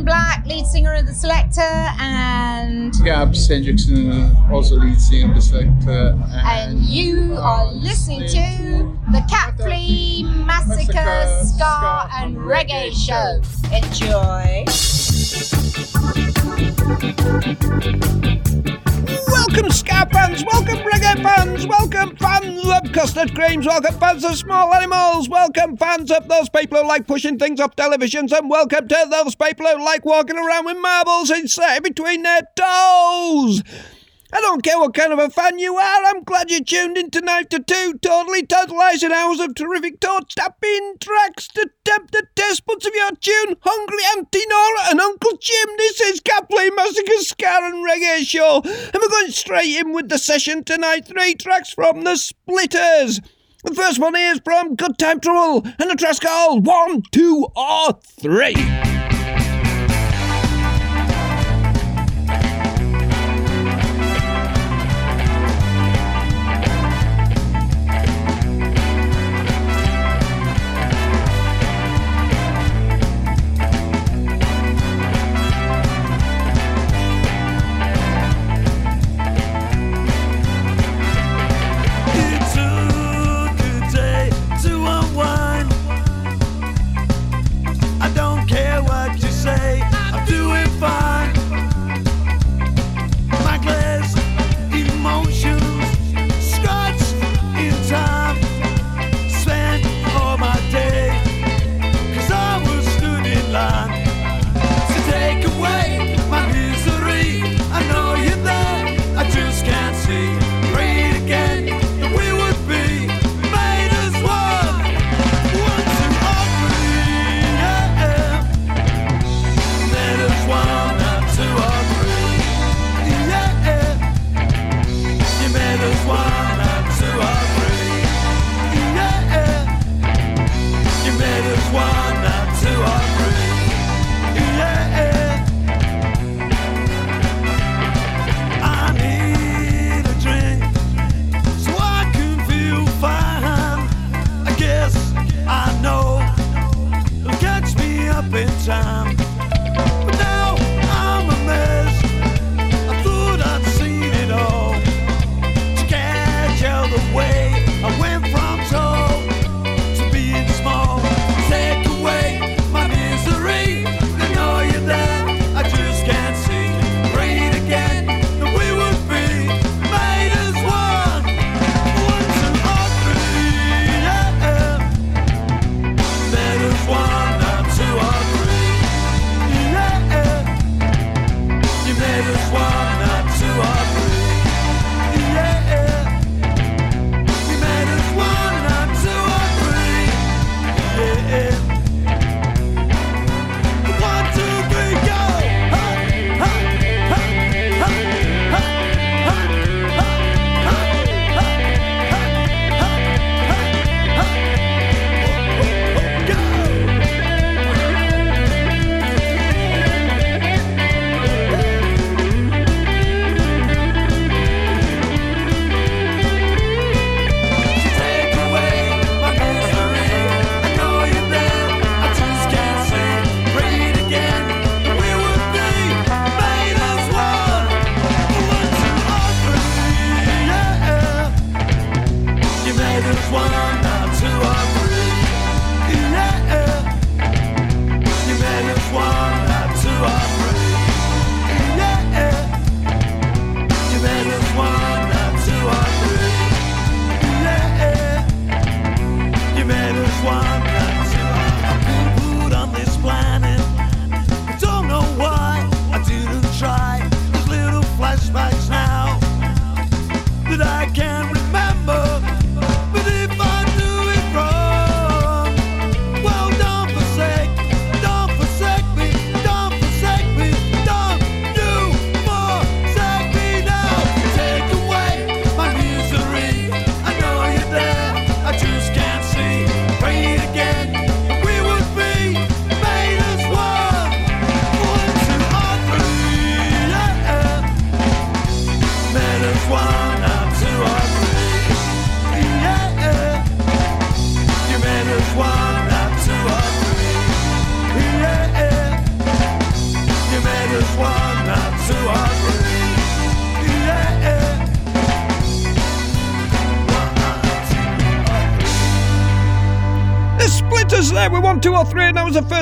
Black, lead singer of The Selecter, and. Gaps Hendrickson, also lead singer of The Selecter. And, you uh, are listening to the Cat Flea Massacre, Ska and and Reggae Reggae Show. Enjoy. Welcome, Ska fans, welcome, reggae fans, welcome, fans of custard creams, welcome, fans of small animals, welcome, fans of those people who like pushing things off televisions, and welcome to those people who like walking around with marbles inset between their toes. I don't care what kind of a fan you are, I'm glad you tuned in tonight to two totally tantalising hours of terrific toe tapping tracks to tempt the taste buds of your tune. Hungry Auntie Nora and Uncle Jim, this is Cat Flea Massacre Ska and Reggae Show, and we're going straight in with the session tonight. Three tracks from the Splitters. The first one is from Good Time Trouble, and the track's called One, Two, or Three.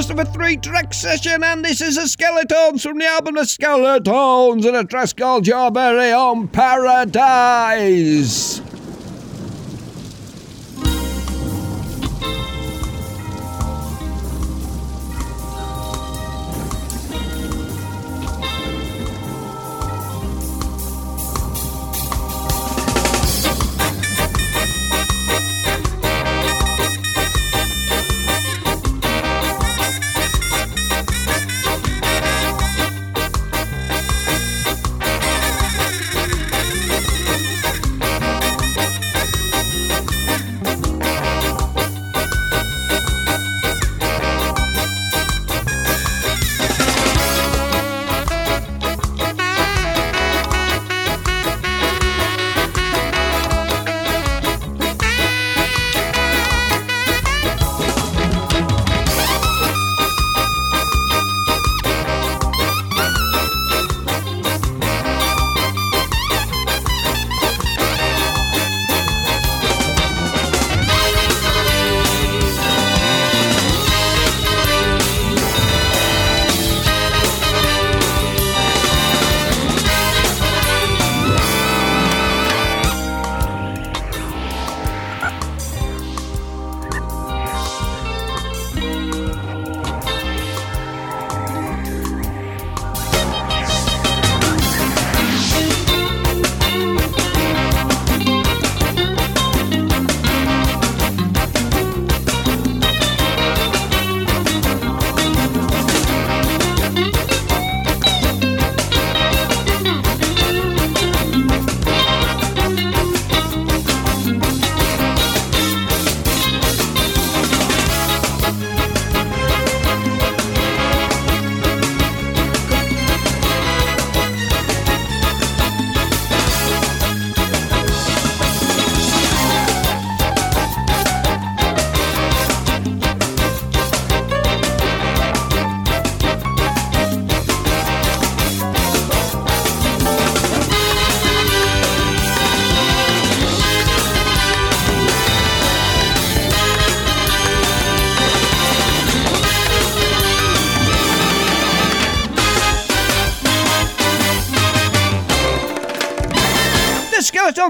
First of a three track session. And this is a Skeletons from the album The Skeletons and a track called Your Own Paradise.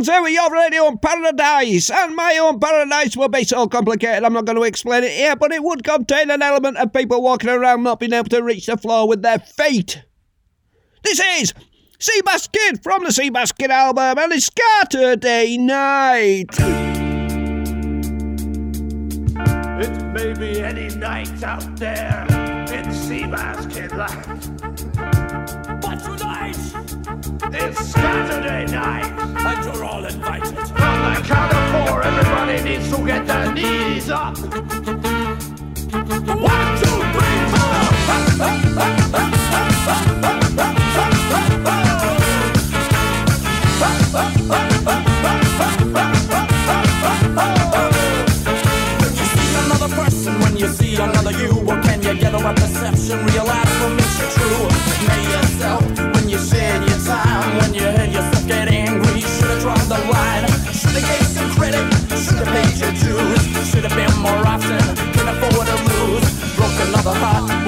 Here with your radio on Paradise. And my own paradise will be so complicated, I'm not going to explain it here, but it would contain an element of people walking around not being able to reach the floor with their feet. This is Seabass Kid from the Seabass Kid album, and it's Saturday night. It may be any night out there in Seabass Kid Land. It's Saturday night. And you're all invited. On the count of four, everybody needs to get their knees up. One, two, three, four. another person when you see another you? Or can you get over perception? Realize paid your dues. Should've been more often, can afford to lose. Broke another heart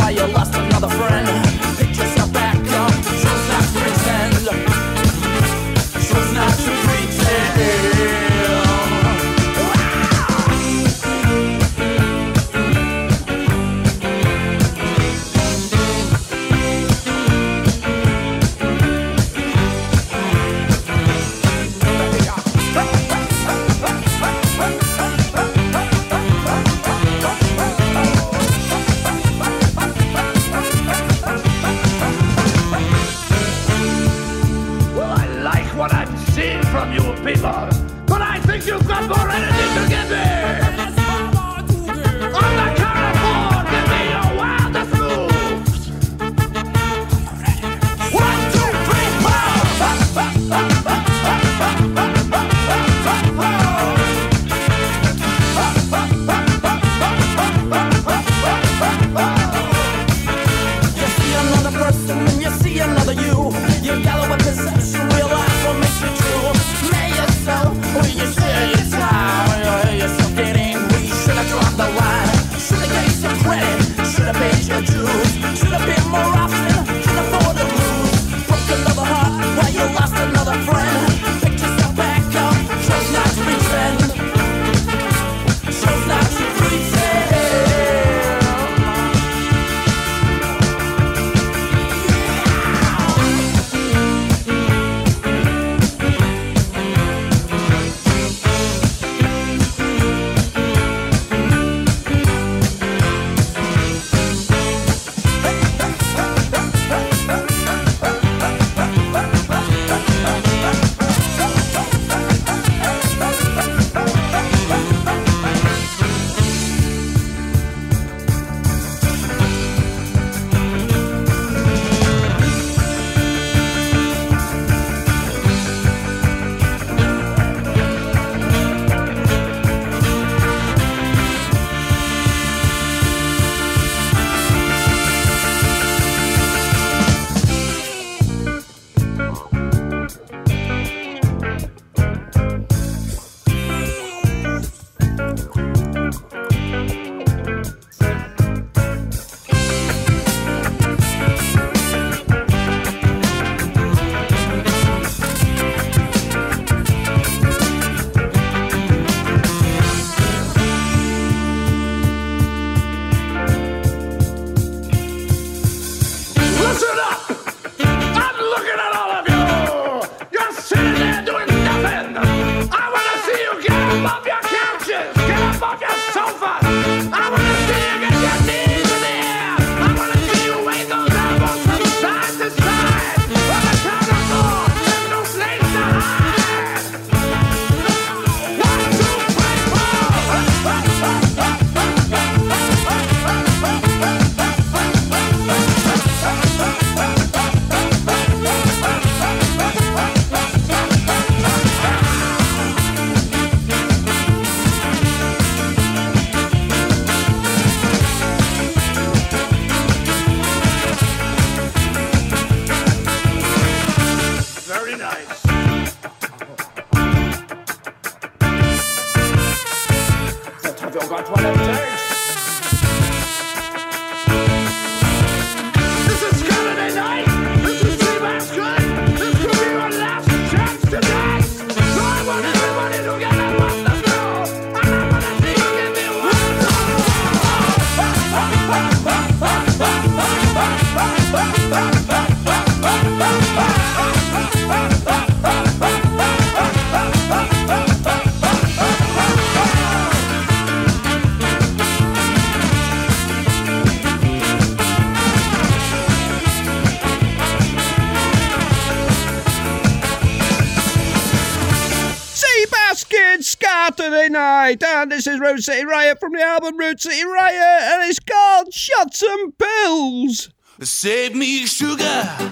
this is Rude City Riot from the album Rude City Riot, and it's called Shots and Pills. Save me, sugar.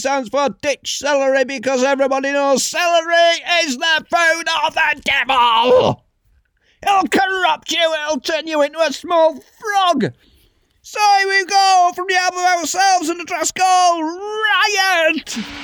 stands for ditch celery because everybody knows celery is the food of the devil. It'll corrupt you, it'll turn you into a small frog. So we go from the album ourselves and the Trascal Riot!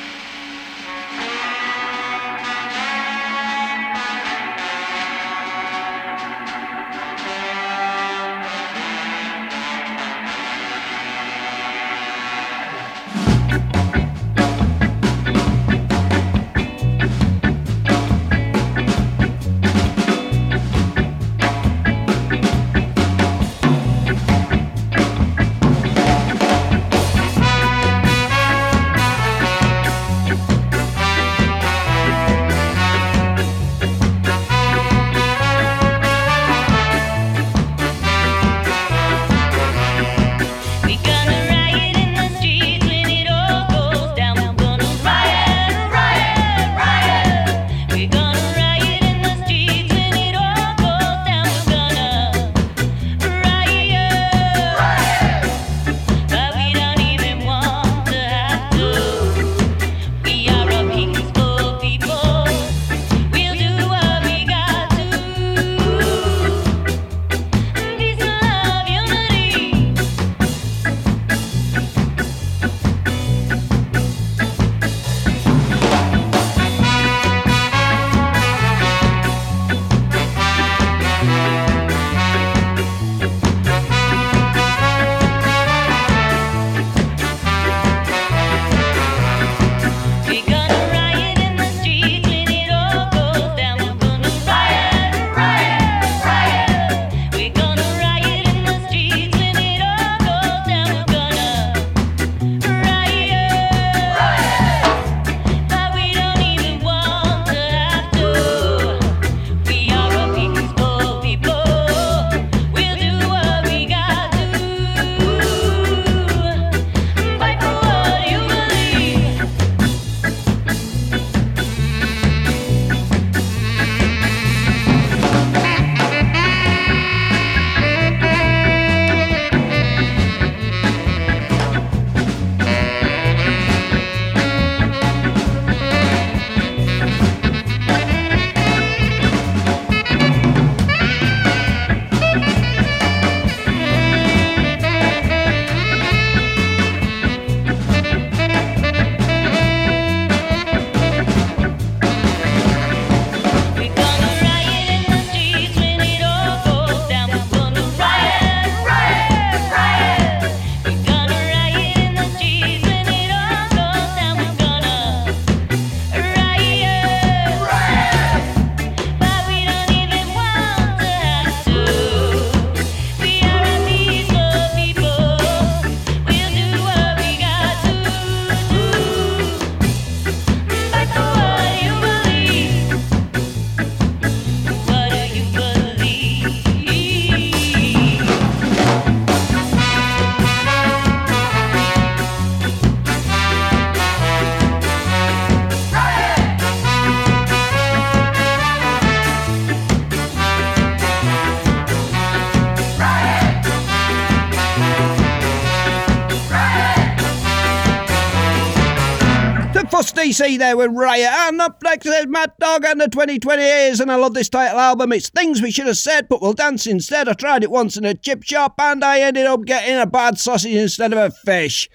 they there with Riot and up next is Mad Dog and the 2020 years and I love this title album. It's things we should have said but we'll dance instead. I tried it once in a chip shop and I ended up getting a bad sausage instead of a fish.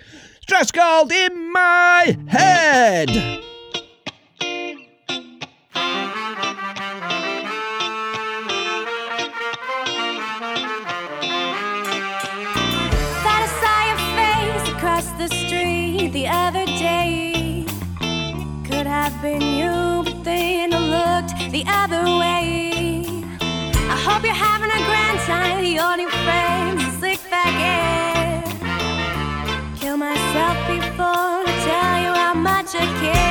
Stress called in my head. the other day I've been you, but then I looked the other way. I hope you're having a grand time, your new friend's slick back in. Kill myself before I tell you how much I care.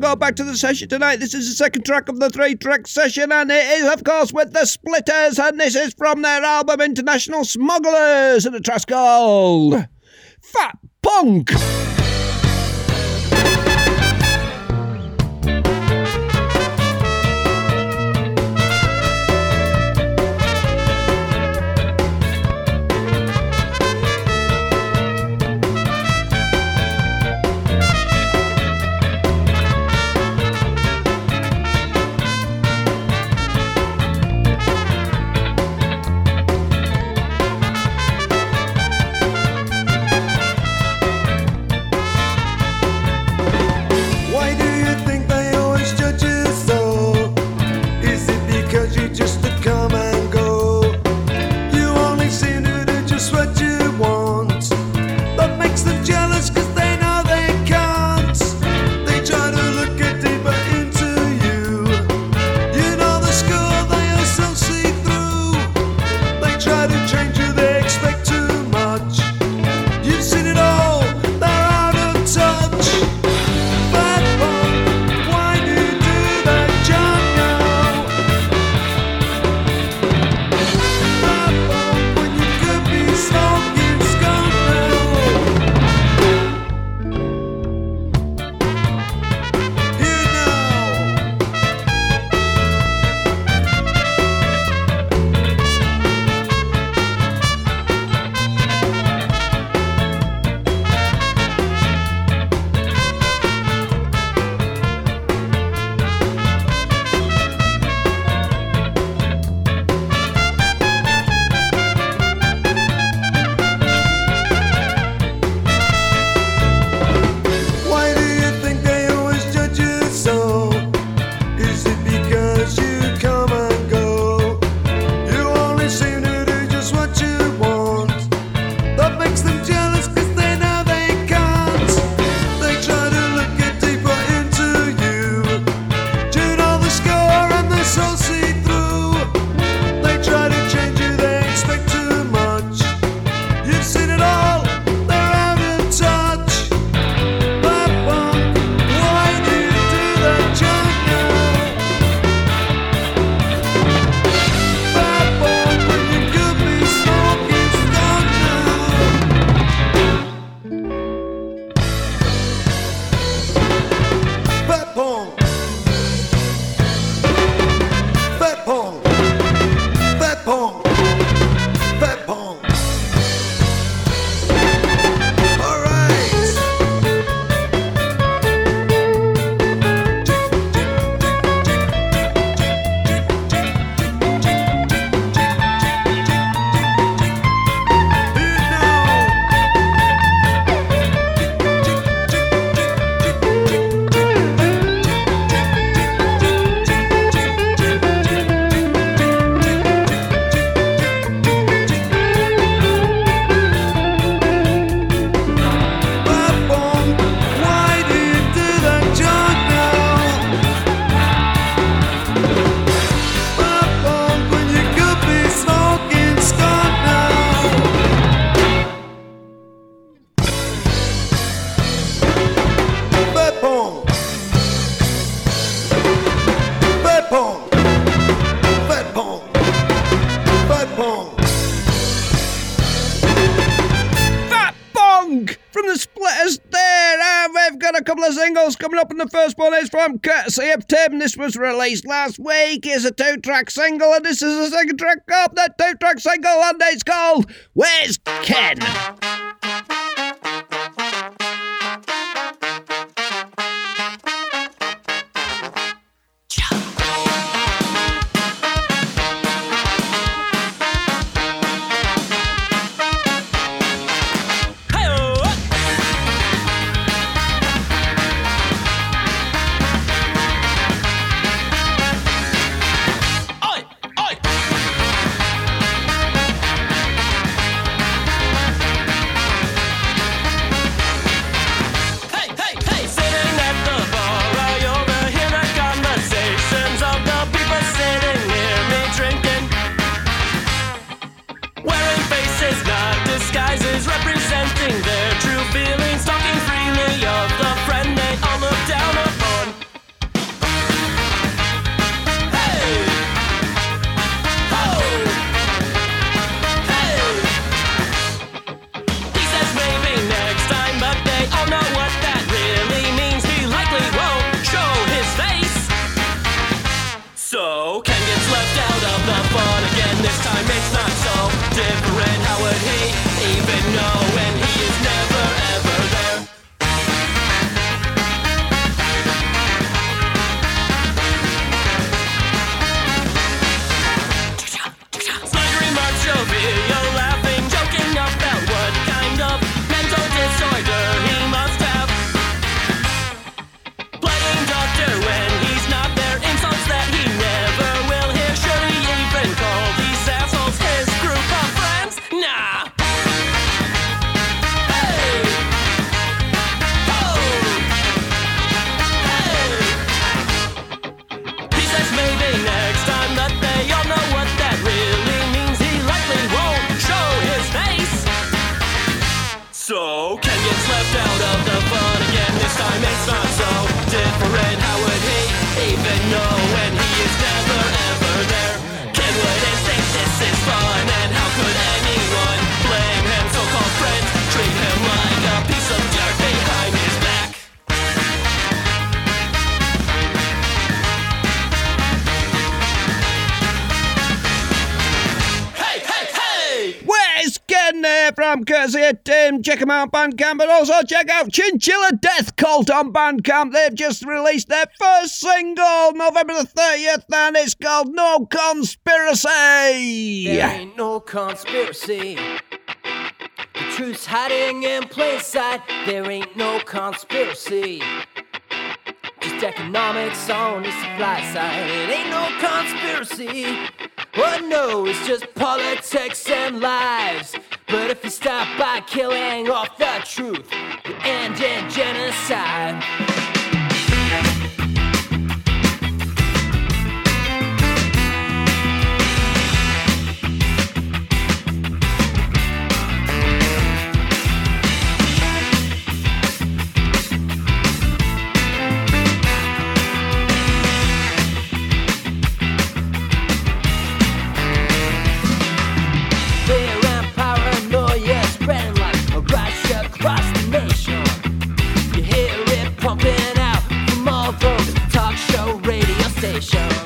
to go back to the session tonight. This is the second track of the three track session, and it is, of course, with the Splitters, and this is from their album International Smugglers, and the track's called Fat Punk. Coming up in the first one is from Courtesy of Tim. This was released last week. It's a two track single, and this is the second track of that two track single, and it's called Where's Ken? check them out on Bandcamp, but also check out Chinchilla Death Cult on Bandcamp. They've just released their first single, November the 30th, and it's called No Conspiracy. There ain't no conspiracy. The truth's hiding in plain sight. There ain't no conspiracy. Just economics on the supply side. It ain't no conspiracy. Oh no, it's just politics and lies. But if you stop by killing off the truth, you end in genocide. show.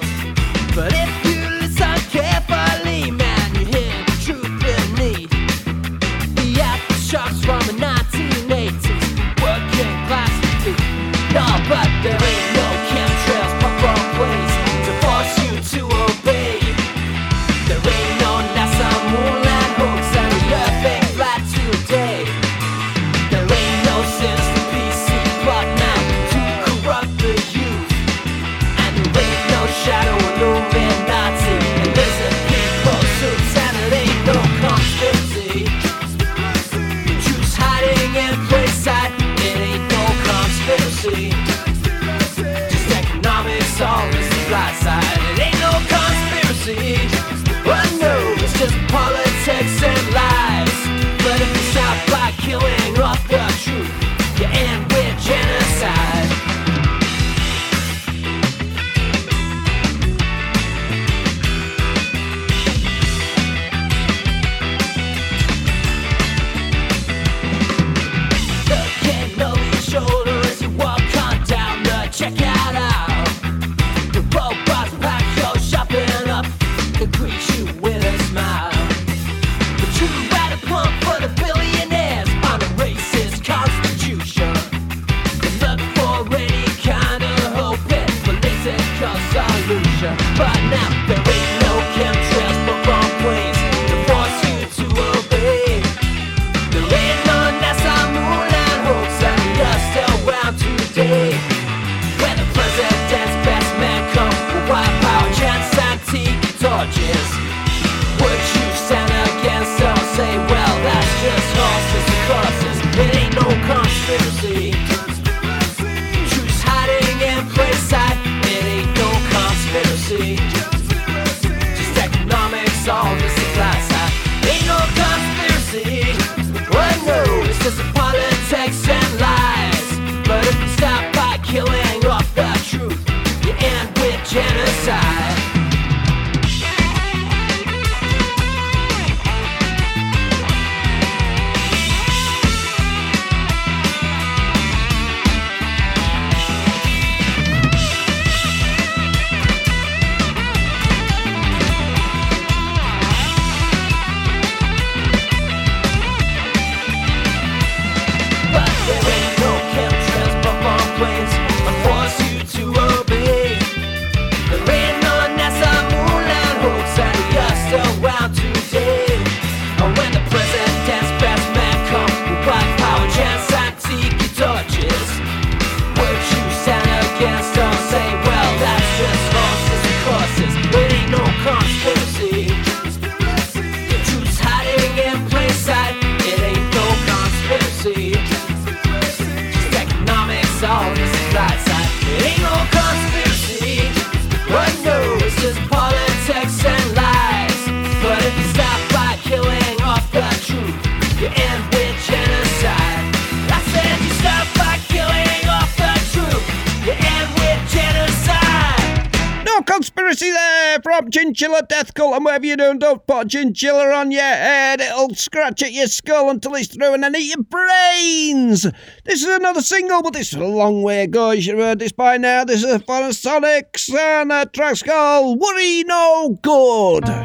Chinchilla Death Cult. And whatever you do, don't put a chinchilla on your head. It'll scratch at your skull until it's through and then eat your brains. This is another single, but this is a long way ago. You should have heard this by now. This is Phonics and a track's called Worry No Good.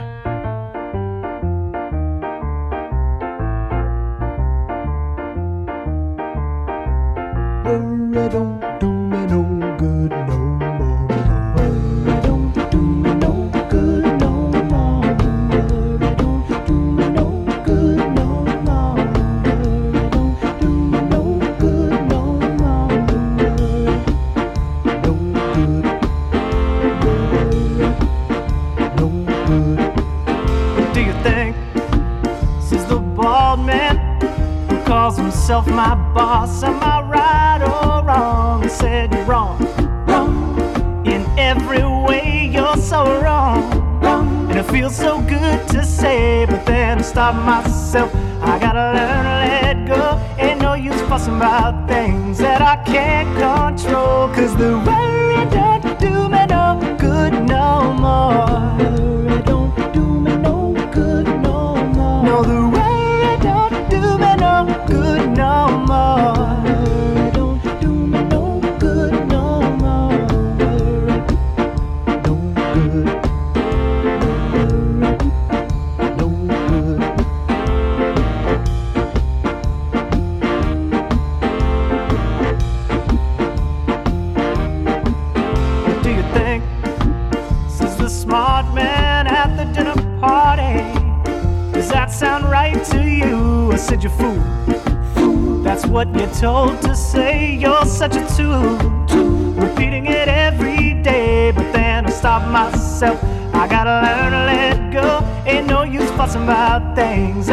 My boss? Am I right or wrong? Said you're wrong, wrong in every way. You're so wrong, wrong, and it feels so good to say, but then I stop myself. I gotta learn to let go. Ain't no use fussing about things told to say. You're such a tool. Repeating it every day, but then I stop myself. I gotta learn to let go. Ain't no use fussing about things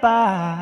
by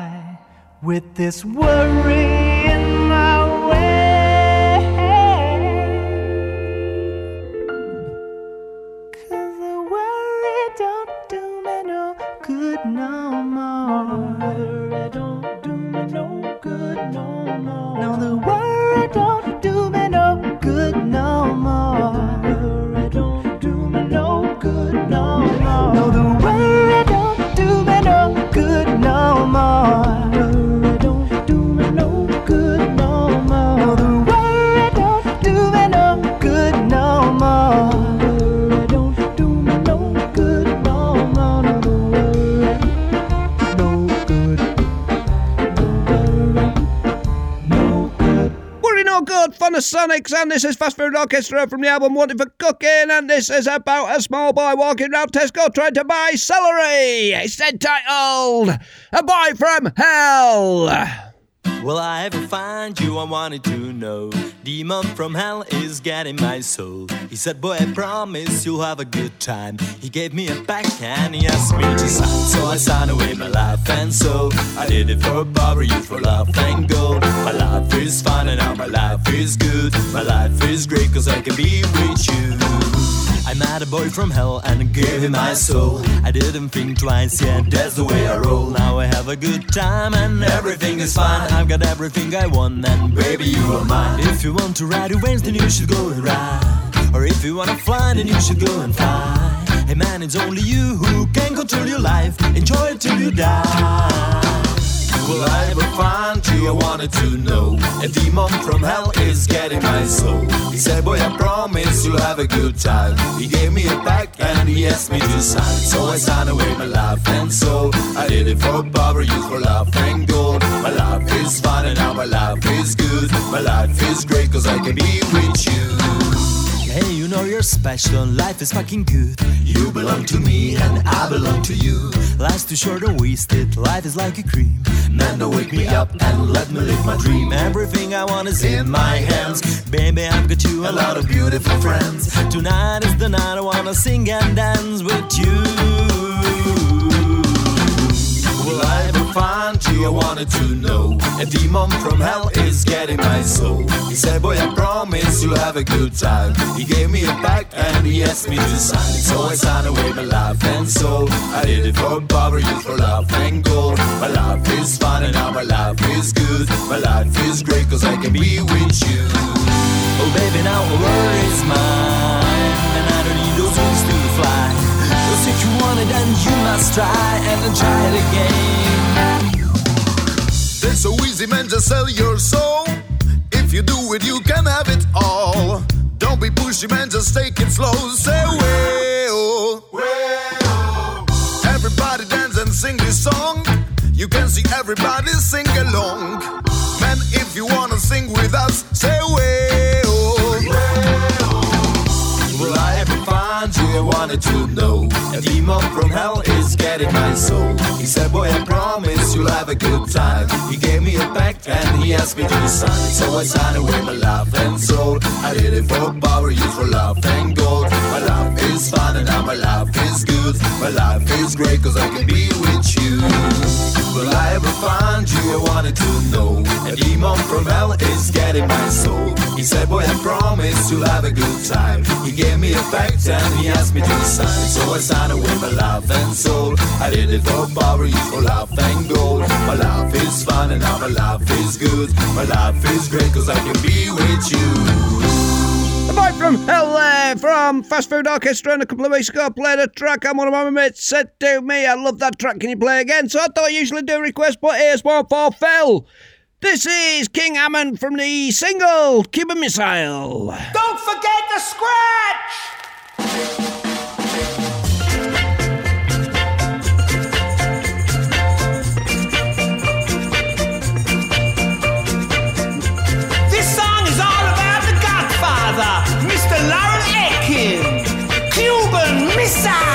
and this is Fast Food Orchestra from the album Wanted for Cooking, and this is about a small boy walking around Tesco trying to buy celery. It's entitled A Boy from Hell. Will I ever find you? I wanted to know. Demon from hell is getting my soul. He said, Boy, I promise you'll have a good time. He gave me a back and he asked me to sign. So I signed away my life and soul. I did it for a power youth for love and gold. My life is fine and now my life is good. My life is great cause I can be with you. I met a boy from hell and gave him my soul. I didn't think twice, yeah, that's the way I roll. Now I have a good time and everything is fine. I've got everything I want, and baby, you are mine. If you want to ride your wings, then you should go and ride. Or if you wanna fly, then you should go and fly. Hey man, it's only you who can control your life. Enjoy it till you die. Will I ever find you? I wanted to know. A demon from hell is getting my soul. He said, Boy, I promise you'll have a good time. He gave me a pack and he asked me to sign. So I signed away my life and soul. I did it for power, used for love and gold. My life is fun and now my life is good. My life is great cause I can be with you. Hey, you know you're special, life is fucking good. You belong to me and I belong to you. Life's too short and wasted, life is like a cream. Man, don't wake me up and let me live my dream. Everything I want is in my hands. Baby, I've got you a lot of beautiful friends. Tonight is the night I wanna sing and dance with you. I ever find? I wanted to know. A demon from hell is getting my soul. He said, Boy, I promise you'll have a good time. He gave me a pack and he asked me to sign. So I signed away my life and soul. I did it for power, used for love and gold. My life is fun and now my life is good. My life is great cause I can be with you. Oh, baby, now the world is mine. And I don't need those wings to fly. If you want it, then you must try and then try it again. It's so easy, man, just sell your soul. If you do it, you can have it all. Don't be pushy, man, just take it slow. Say, well, Everybody dance and sing this song. You can see everybody sing along. Man, if you wanna sing with us, say, well, I wanted to know. A demon from hell is getting my soul. He said, Boy, I promise you'll have a good time. He gave me a pact and he asked me to sign. So I signed away my life and soul. I did it for power, used for love and gold. My life is fun and now my life is good. My life is great cause I can be with you. Will I ever find you? I wanted to know. A demon from hell is getting my soul. He said, Boy, I promise you'll have a good time. He gave me a fact and he asked me to sign. So I signed away my life and soul. I did it for used for love and gold. My life is fun and now my life is good. My life is great cause I can be with you. The boy from LA from Fast Food Orchestra and a couple of weeks ago played a track and one of my mates said to me, I love that track, can you play again? So I thought I usually do request, but here's one for Phil. This is King Hammond from the single Cuban Missile. Don't forget the scratch! Cuban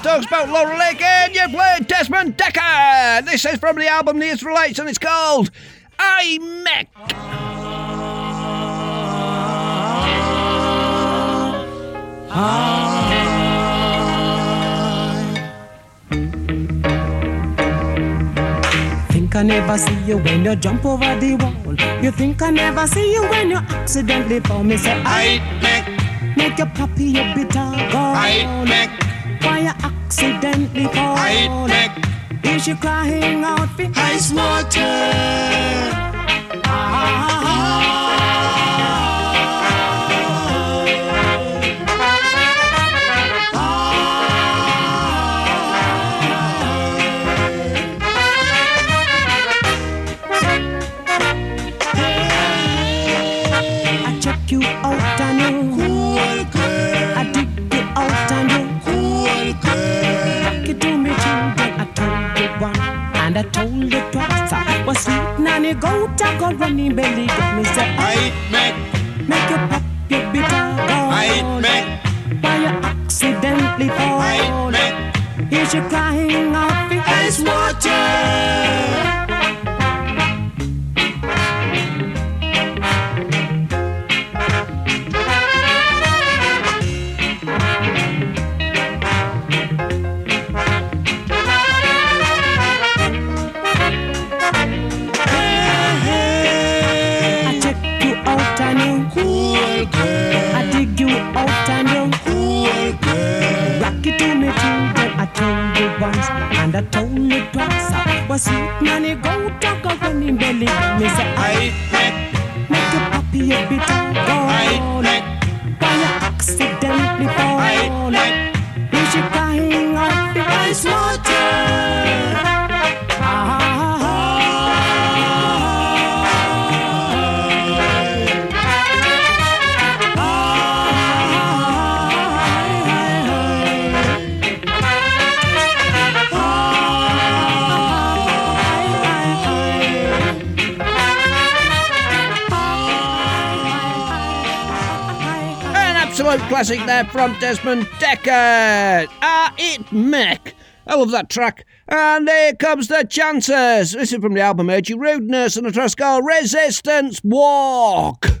after a talks about Laura Lake, and you play Desmond Dekker. This is from the album The Israelites, and it's called I Mech. Think I never see you when you jump over the wall. You think I never see you when you accidentally fall. Me say I make make your puppy a bitter gall. I make why you accidentally fall. I is she crying out for ice water? I goat. I go running belly. Me say classic there from Desmond Dekker. Ah, it mek. I love that track. And here comes the Chances. This is from the album Urgy Rudeness and a track called Resistance Walk.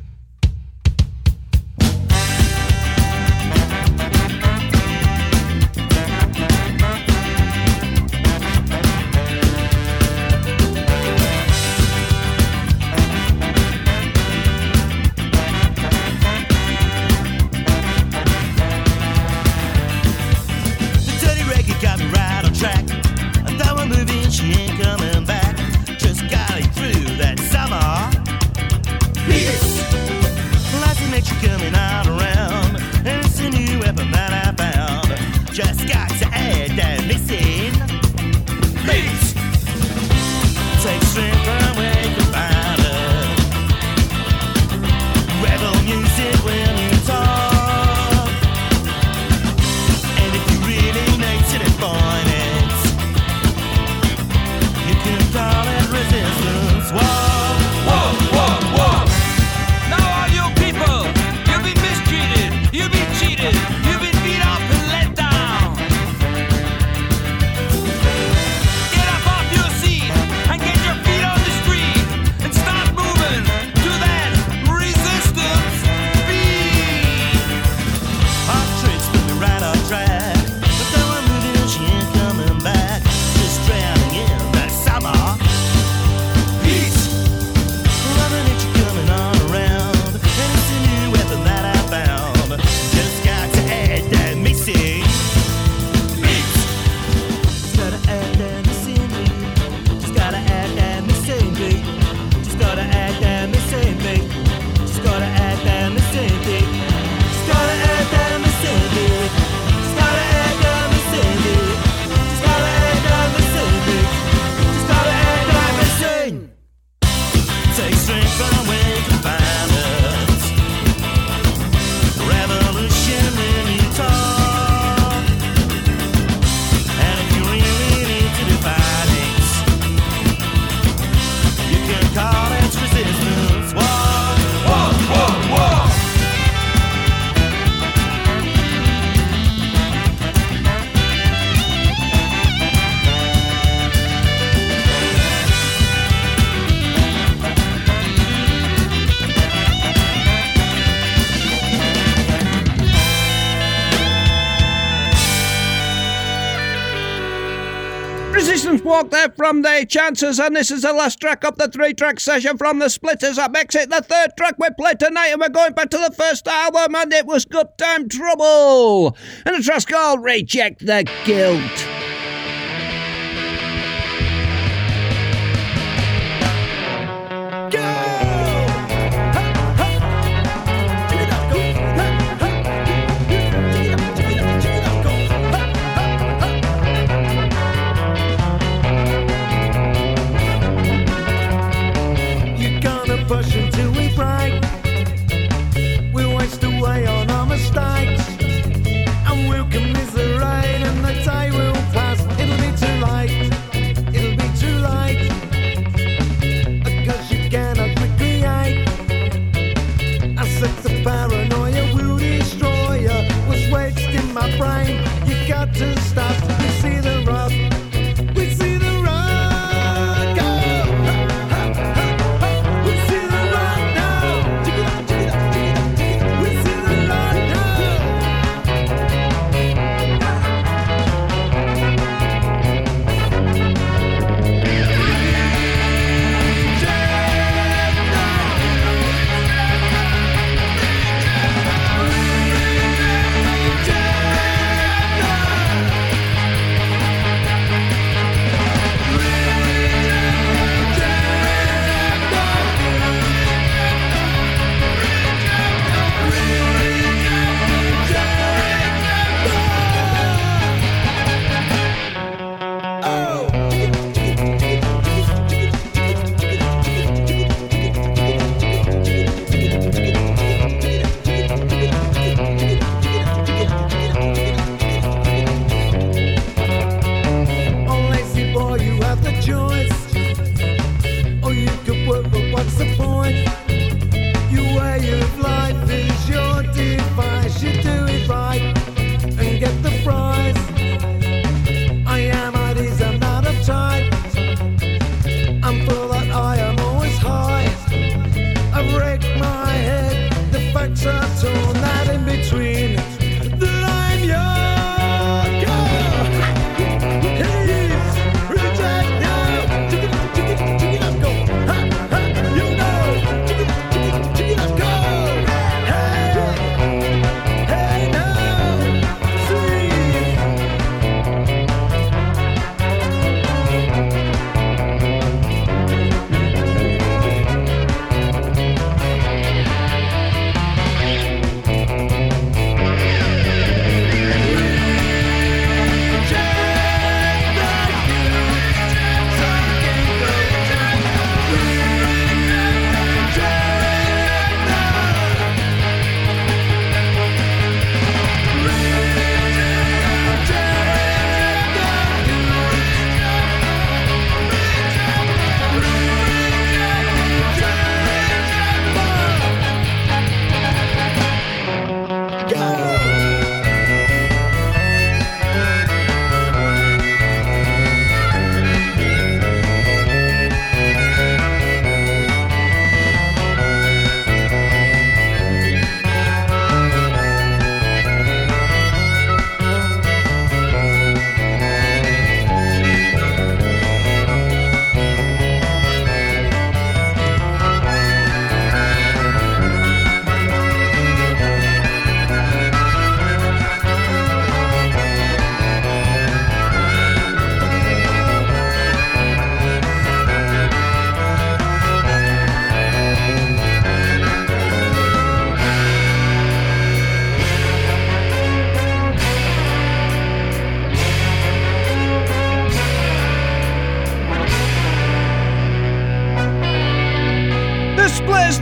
From the Chances, and this is the last track of the three track session from the Splitters. That makes it the third track we played tonight, and we're going back to the first album, and it was Good Time Trouble. And the track's called Reject the Guilt.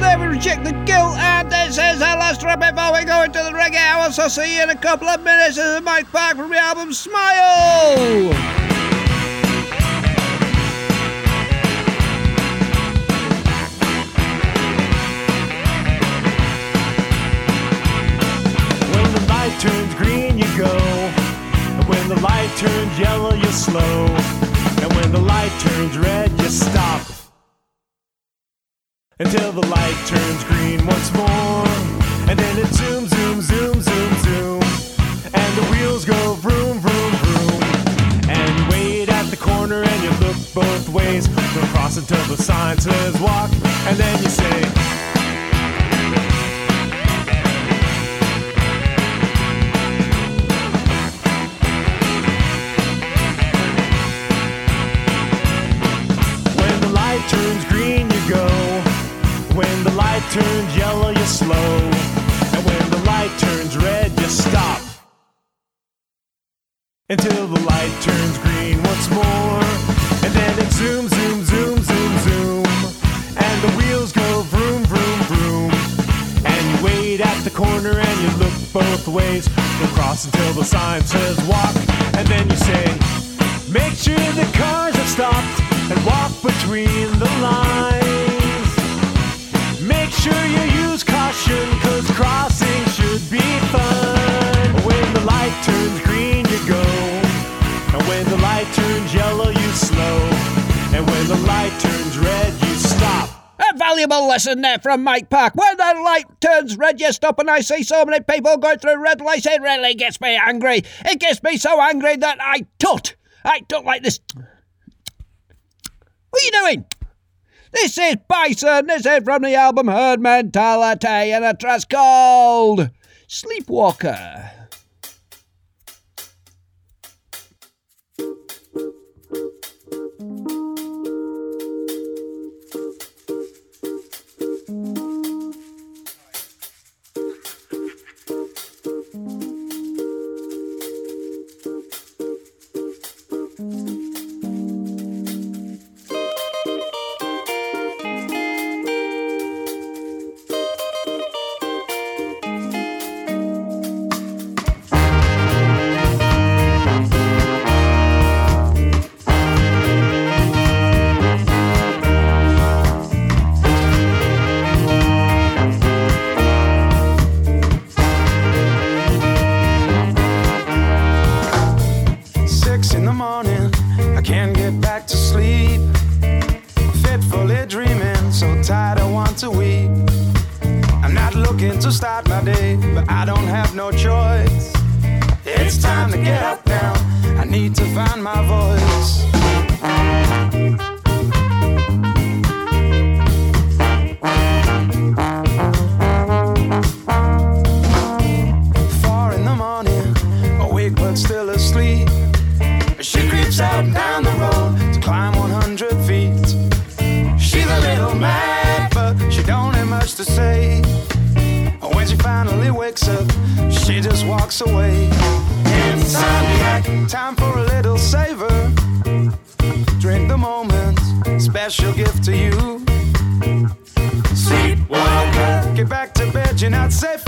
We reject the guilt, and this is our last track before we go into the reggae hour. So see you in a couple of minutes. This is Mike Park from the album Smile. When the light turns green, you go. When the light turns yellow, you slow. And when the light turns red, you stop. Until the light turns green once more. And then it zoom, zoom, zoom, zoom, zoom. And the wheels go vroom, vroom, vroom. And you wait at the corner and you look both ways. Don't cross until the sign says walk, and then you say. Turns yellow, you slow. And when the light turns red, you stop. Until the light turns green once more. And then it zooms, zoom, zoom, zoom, zoom. And the wheels go vroom, vroom, vroom. And you wait at the corner and you look both ways. You cross until the sign says walk. And then you say, Make sure the cars have stopped and walk between the lines. Sure you use caution, cause crossing should be fun. When the light turns green, you go. And when the light turns yellow, you slow. And when the light turns red, you stop. A valuable lesson there from Mike Park. When the light turns red, you stop, and I see so many people going through red lights. It really gets me angry. It gets me so angry that I tut. I tut like this. What are you doing? This is Bison. This is from the album Herd Mentality, and a track called Sleepwalker. You're not safe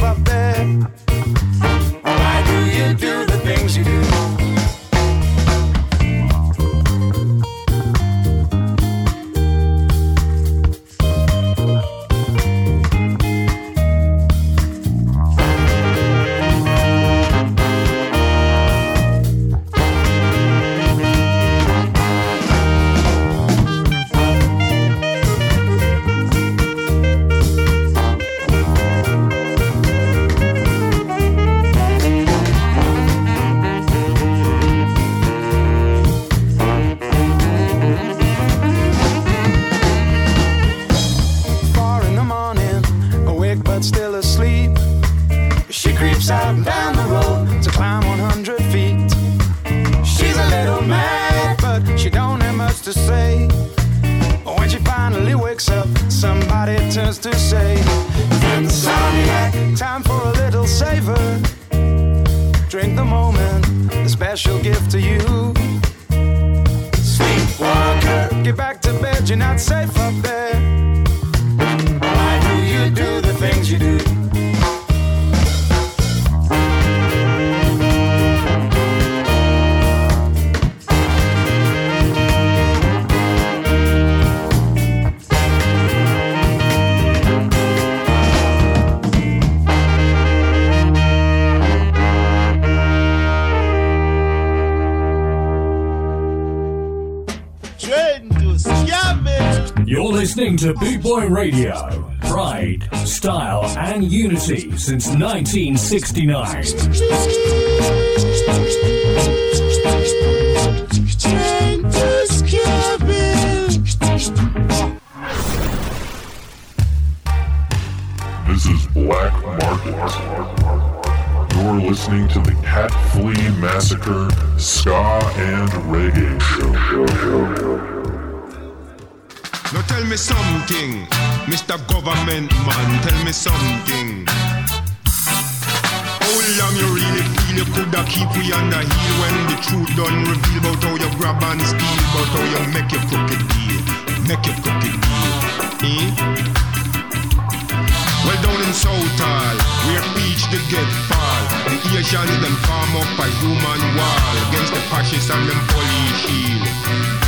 to Boot Boy Radio. Pride, style, and unity since 1969. Something, Mr. Government Man, tell me something. How long you really feel you coulda keep we the heel when the truth done reveal about how you grab and steal, about how you make your crooked deal, make your crooked deal, eh? Well down in Southall, where peach they get fall, the Asians them form up a human wall against the fascists and them police shield.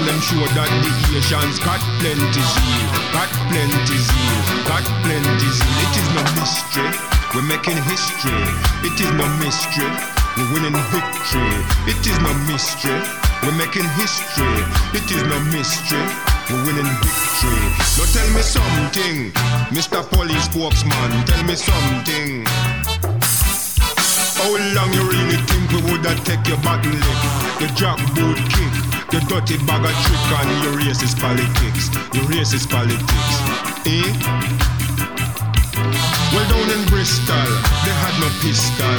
And them sure that the Asians got plenty zeal, got plenty zeal, got plenty zeal. It is no mystery, we're making history. It is no mystery, we're winning victory. It is no mystery, we're making history. It is no mystery, we're winning victory. Now tell me something, Mr. Police spokesman, tell me something. How long you really think we woulda take your button lick, your jackboot kick, your dirty bag of trick and your racist politics, your racist politics, eh? Well down in Bristol, they had no pistol,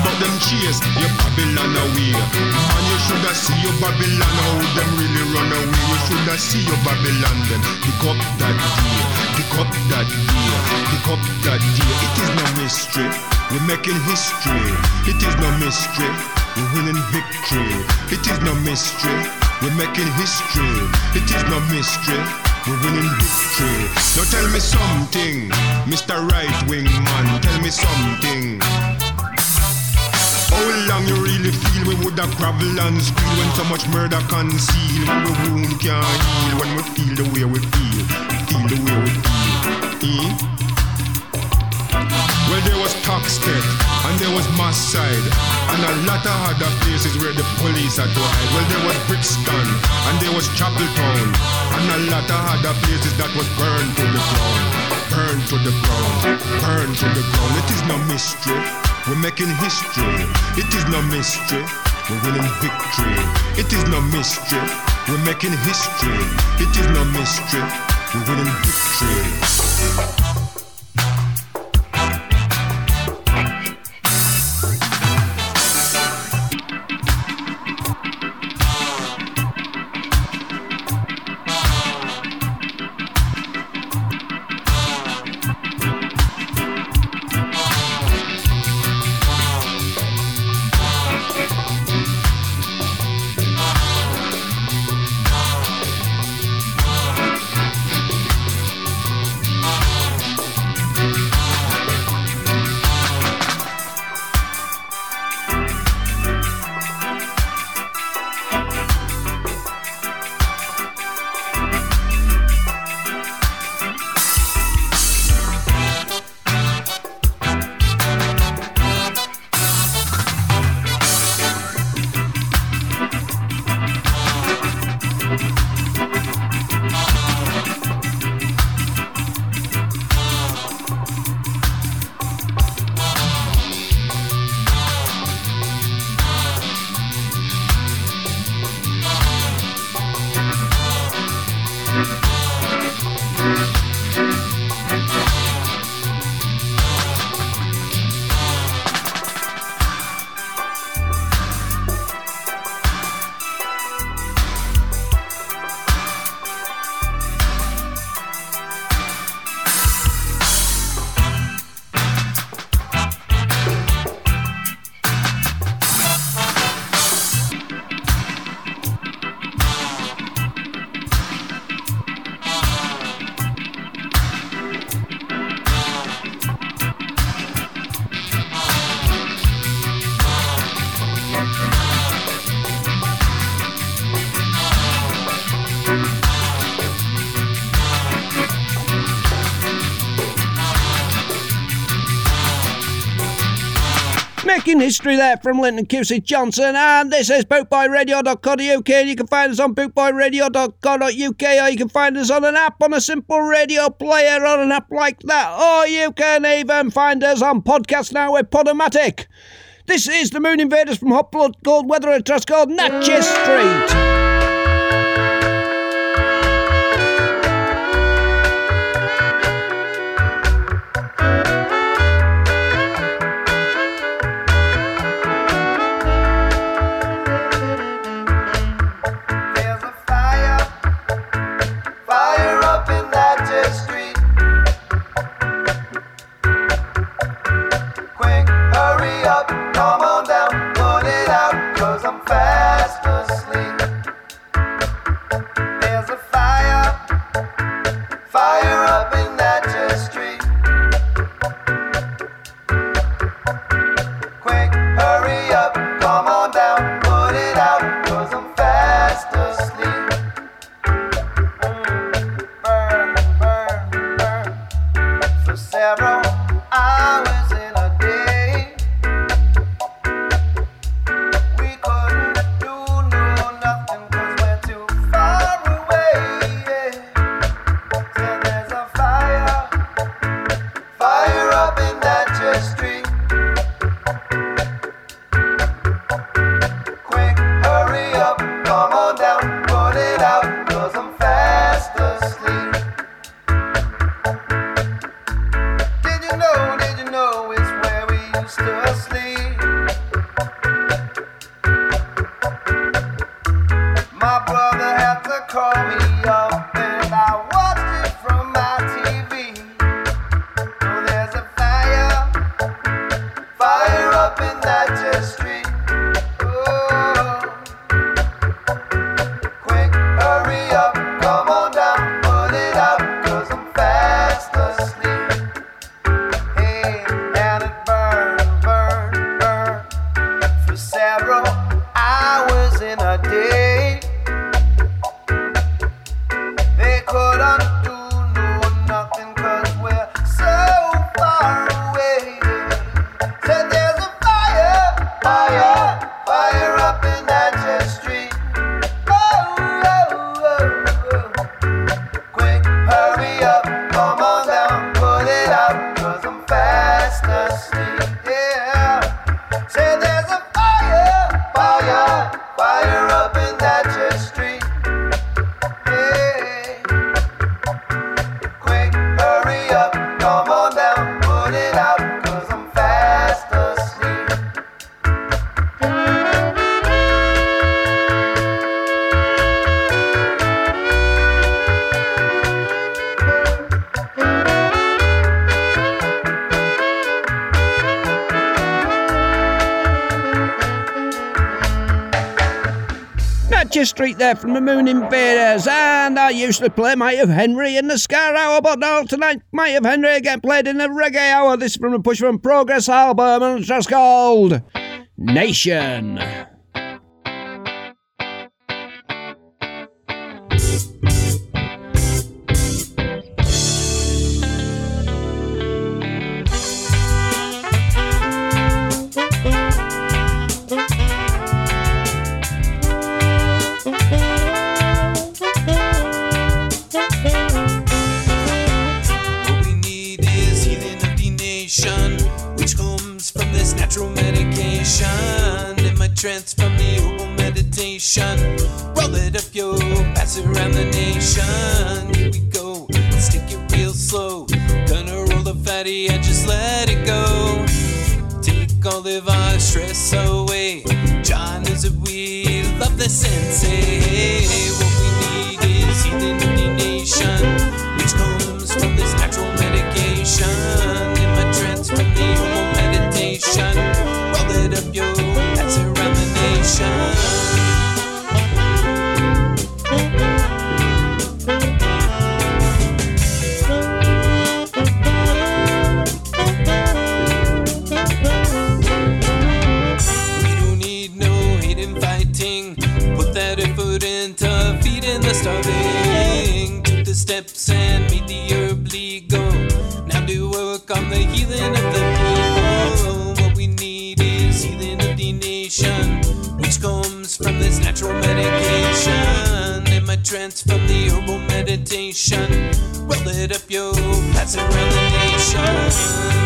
but them chase your Babylon away. And you shoulda see your Babylon how them really run away. You shoulda see your Babylon them pick up that day, pick up that day, pick up that day. It is no mystery. We're making history. It is no mystery. We're winning victory. It is no mystery. We're making history. It is no mystery. We're winning victory. Now tell me something, Mr. Right Wing Man. Tell me something. How long you really feel we woulda gravel and squeal when so much murder conceal? When we wound can't heal, when we feel the way we feel, feel the way we feel. Eh? Well, there was Toxteth, and there was Moss Side, and a lot of other places where the police are to hide. Well, there was Brixton, and there was Chapeltown, and a lot of other places that was burned to the ground. Burned to the ground, burned to the ground. It is no mystery, we're making history. It is no mystery, we're winning victory. It is no mystery, we're making history. It is no mystery, we're winning victory. Making history there from Linton Kwesi Johnson, and this is bootboyradio.co.uk. And you can find us on bootboyradio.co.uk, or you can find us on an app on a simple radio player on an app like that, or you can even find us on podcast now with Podomatic. This is the Moon Invaders from Hot Blood Cold Weather and Trust called Natchez Street. there from the Moon Invaders. And I used to play Might of Henry in the Ska Hour, but now tonight Might of Henry again played in the Reggae Hour. This is from the Push from Progress album, and it's just called Nation. nation. Roll it up, yo, pass around the nation.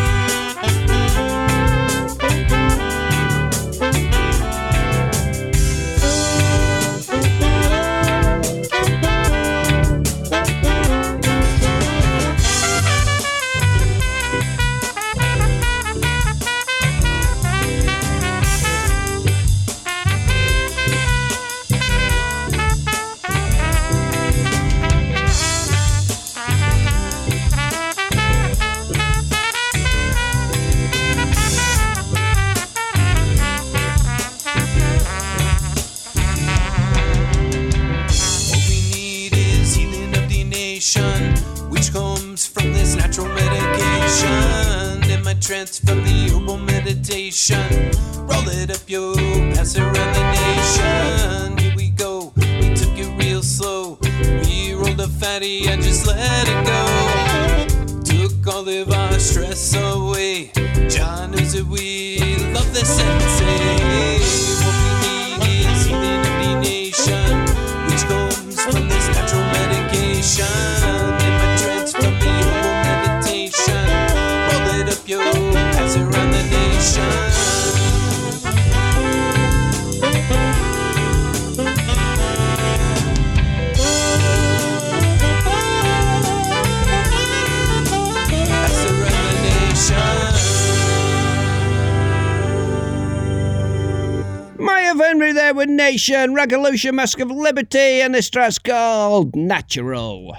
Nation, Revolution, Mask of Liberty, and this track's called Natural.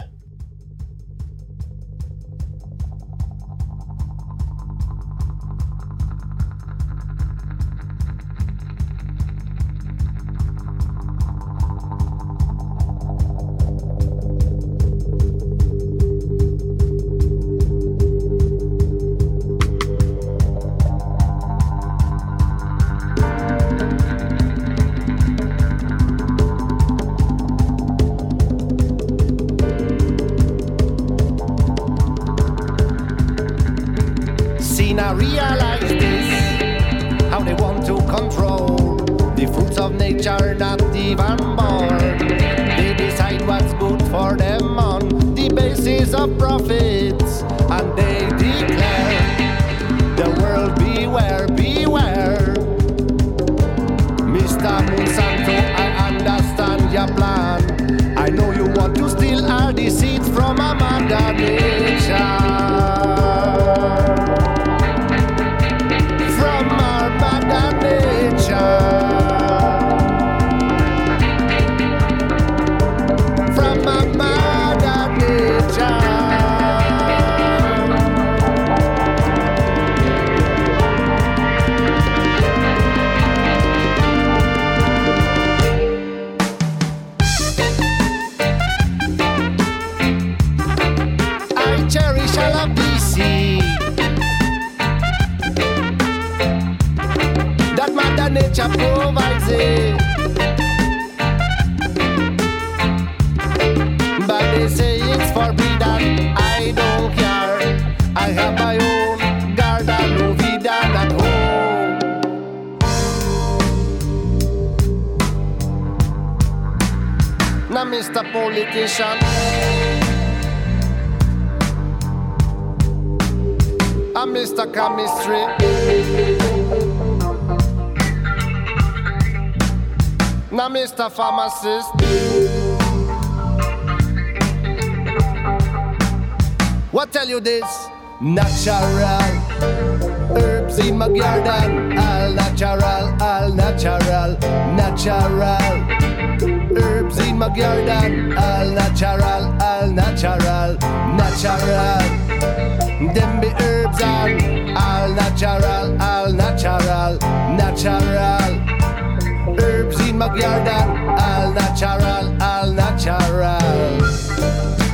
Nature provides it. But they say it's forbidden. I don't care. I have my own garden, no vidan at home. Now, Mr. Politician. I'm Mr. Chemistry. Now, Mr. Pharmacist. What tell you this? Natural herbs in my garden. All natural, all natural, natural herbs in my garden. All natural, all natural, natural. Them be herbs and all natural, all natural, natural in all natural, all natural.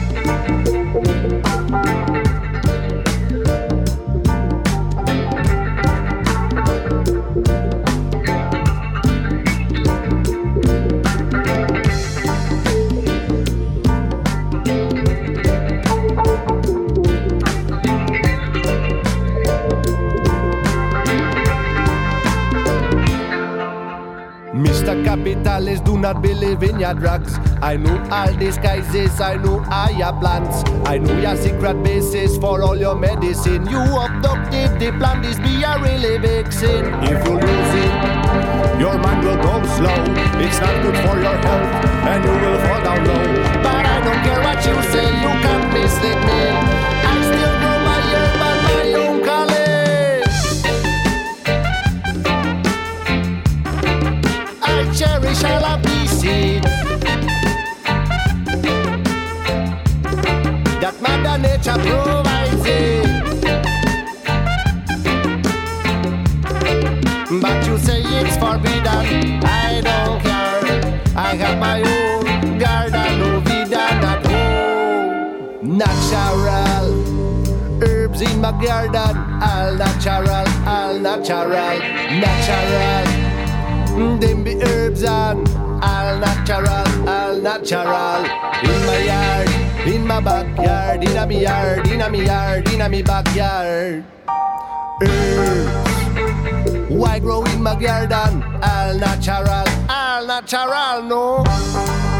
Mr. Capitalist, do not believe in your drugs. I know all disguises, I know all your plans. I know your secret basis for all your medicine. You abducted the plan, this be a really big sin. If you lose it, your mind will go slow. It's not good for your health, and you will fall down low. But I don't care what you say, you can't mislead me. I cherish all of these seeds that Mother Nature provides it. But you say it's forbidden. I don't care. I have my own garden, no vidan at home. Natural herbs in my garden, all natural, all natural, natural. Mm, them be herbs and all natural, all natural in my yard. In my backyard, in a me yard, in a me yard, in a me backyard. Herbs. Why grow in my garden? All natural, all natural, no.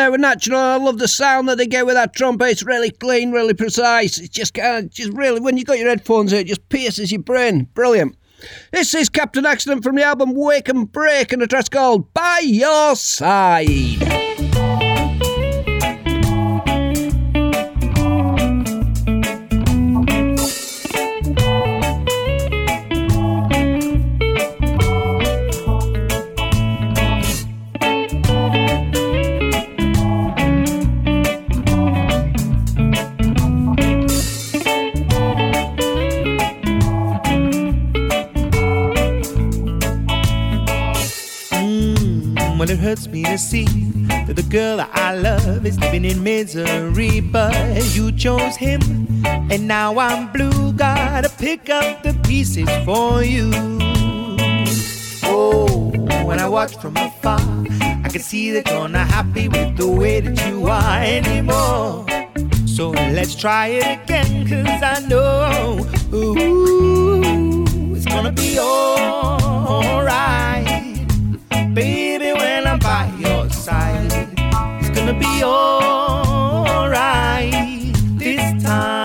There with Natural. I love the sound that they get with that trumpet. It's really clean, really precise. It's just kind of, just really, when you got your headphones in, it just pierces your brain. Brilliant. This is Captain Accident from the album Wake and Break and a track's called By Your Side. See that the girl that I love is living in misery, but you chose him, and now I'm blue. Gotta pick up the pieces for you. Oh, when I watch from afar, I can see that you're not happy with the way that you are anymore. So let's try it again, cause I know ooh, it's gonna be alright. Side, it's gonna be alright this time.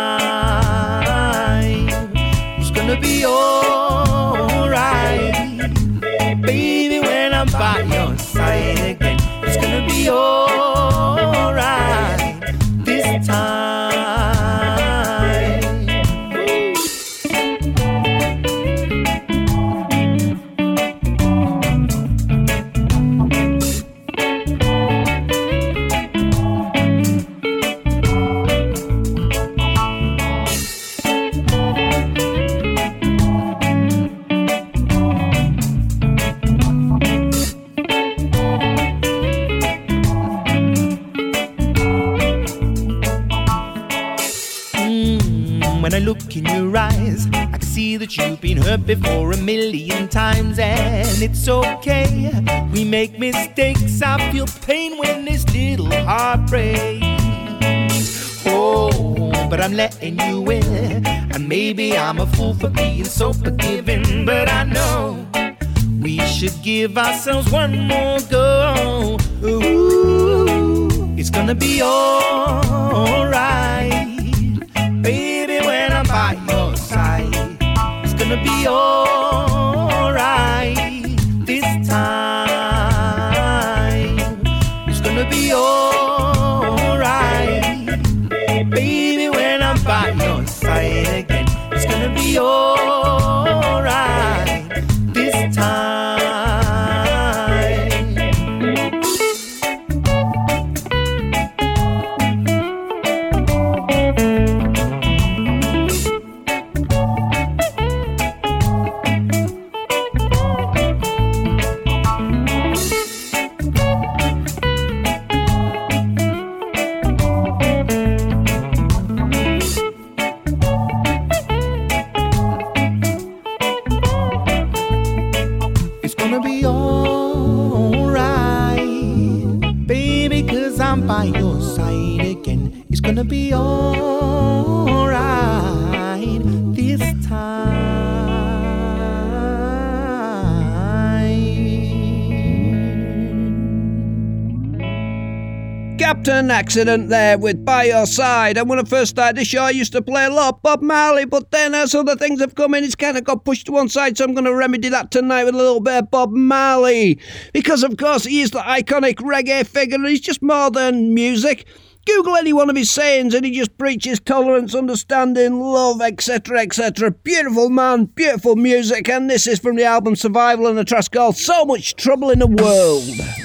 Hurt before a million times, and it's okay. We make mistakes. I feel pain when this little heart breaks. Oh, but I'm letting you in, and maybe I'm a fool for being so forgiving, but I know we should give ourselves one more go. Ooh, it's gonna be alright. Gonna Accident there with By Your Side. And when I first started the show, I used to play a lot of Bob Marley, but then as other things have come in, it's kind of got pushed to one side, so I'm going to remedy that tonight with a little bit of Bob Marley. Because, of course, he is the iconic reggae figure, and he's just more than music. Google any one of his sayings and he just preaches tolerance, understanding, love, etc., etc. Beautiful man, beautiful music, and this is from the album Survival and a track called So Much Trouble in the World.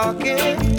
Talking.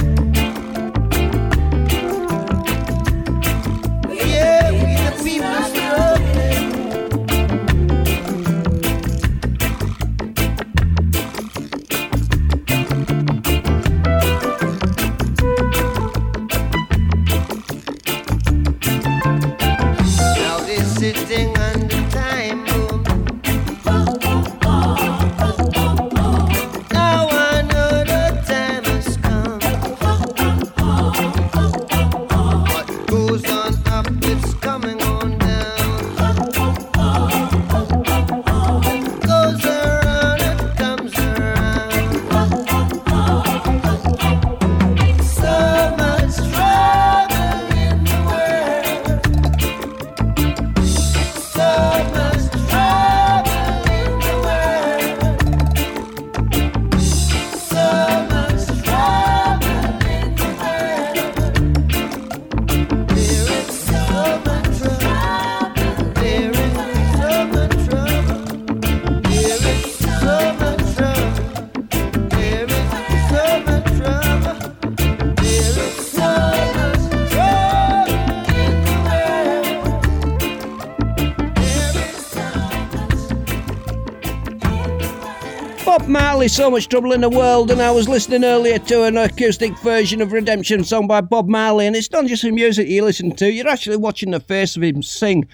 Bob So Much Trouble in the World, and I was listening earlier to an acoustic version of Redemption song by Bob Marley, and it's not just the music you listen to, you're actually watching the face of him sing.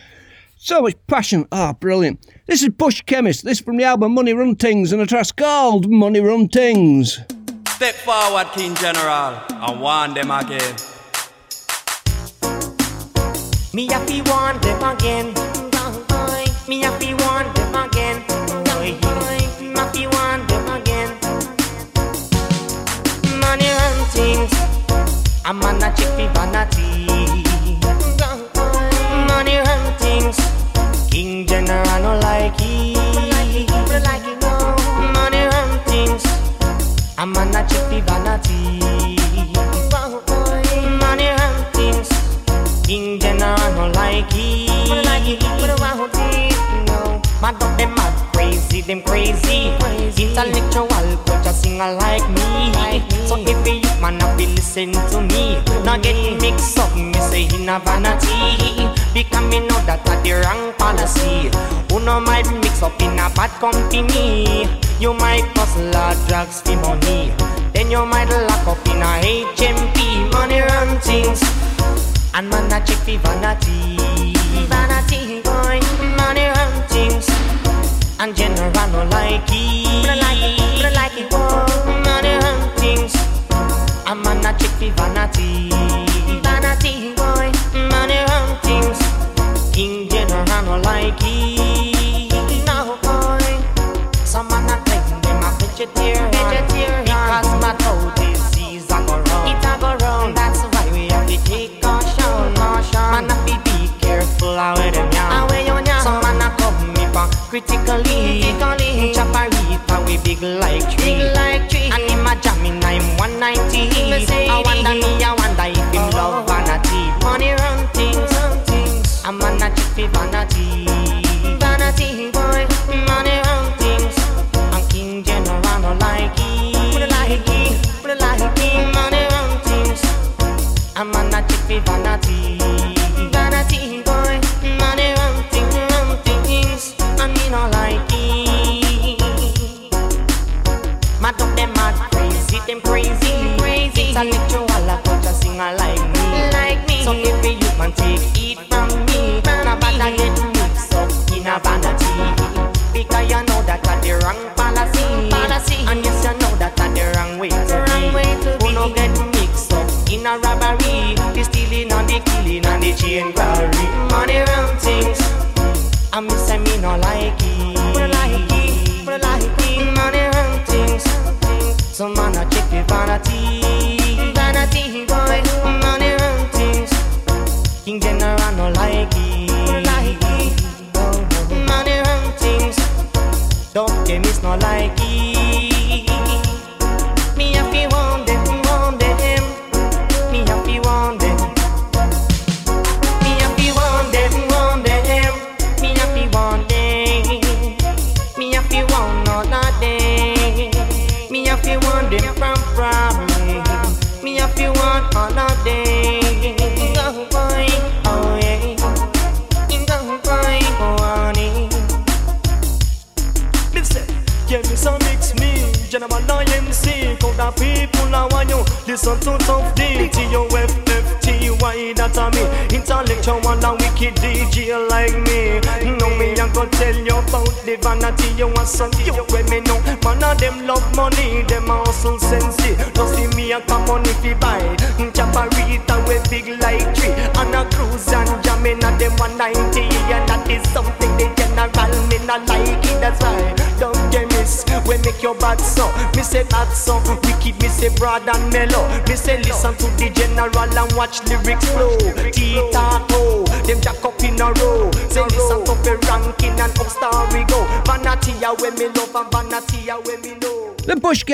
So much passion. Ah, brilliant. This is Bush Chemist. This is from the album Money Run Tings, and a track called Money Run Tings. Step forward, King General, and warn them again. Me have to warn them again. Me have to warn them again. I'm on a check for vanity. Money run things. King General no like it. Money run things. I'm on a check for vanity. Money run things. King General no like it. No. Mad them them crazy. Intellectual but just singer like me. So if you man have be listen to me, not get mixed up, me say in a vanity. Because me know that a the wrong policy. Who no might mix up in a bad company. You might hustle or drugs for money. Then you might lock up in a HMP. Money run things. And man a check for vanity. Vanity boy, money run things. And general no like it. No like it, no like it, boy. Money run things. And man a check for vanity. Vanity boy, money run things. King general no like it. No boy. Some man a claim them a. Vegetarian. Critically. Critically. Chop a we big like tree. Big like tree. And him a jamming I'm 190. I wonder me I wonder if him love vanity. Money run things. Run things. A man a vanity. Vanity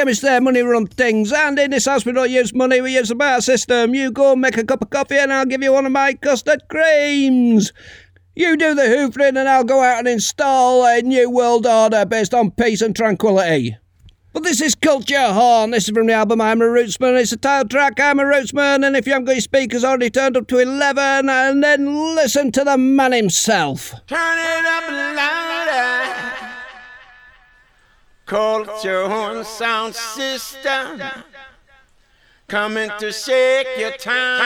The Bush Chemist there, money run things. And in this house, we don't use money, we use the bar system. You go make a cup of coffee and I'll give you one of my custard creams. You do the hoovering and I'll go out and install a new world order based on peace and tranquility. But this is Culture Horn. This is from the album I'm a Rootsman. It's a title track, I'm a Rootsman. And if you haven't got your speakers already turned up to 11, and then listen to the man himself. Turn it up louder. Culture horn sound system. Coming to shake your town.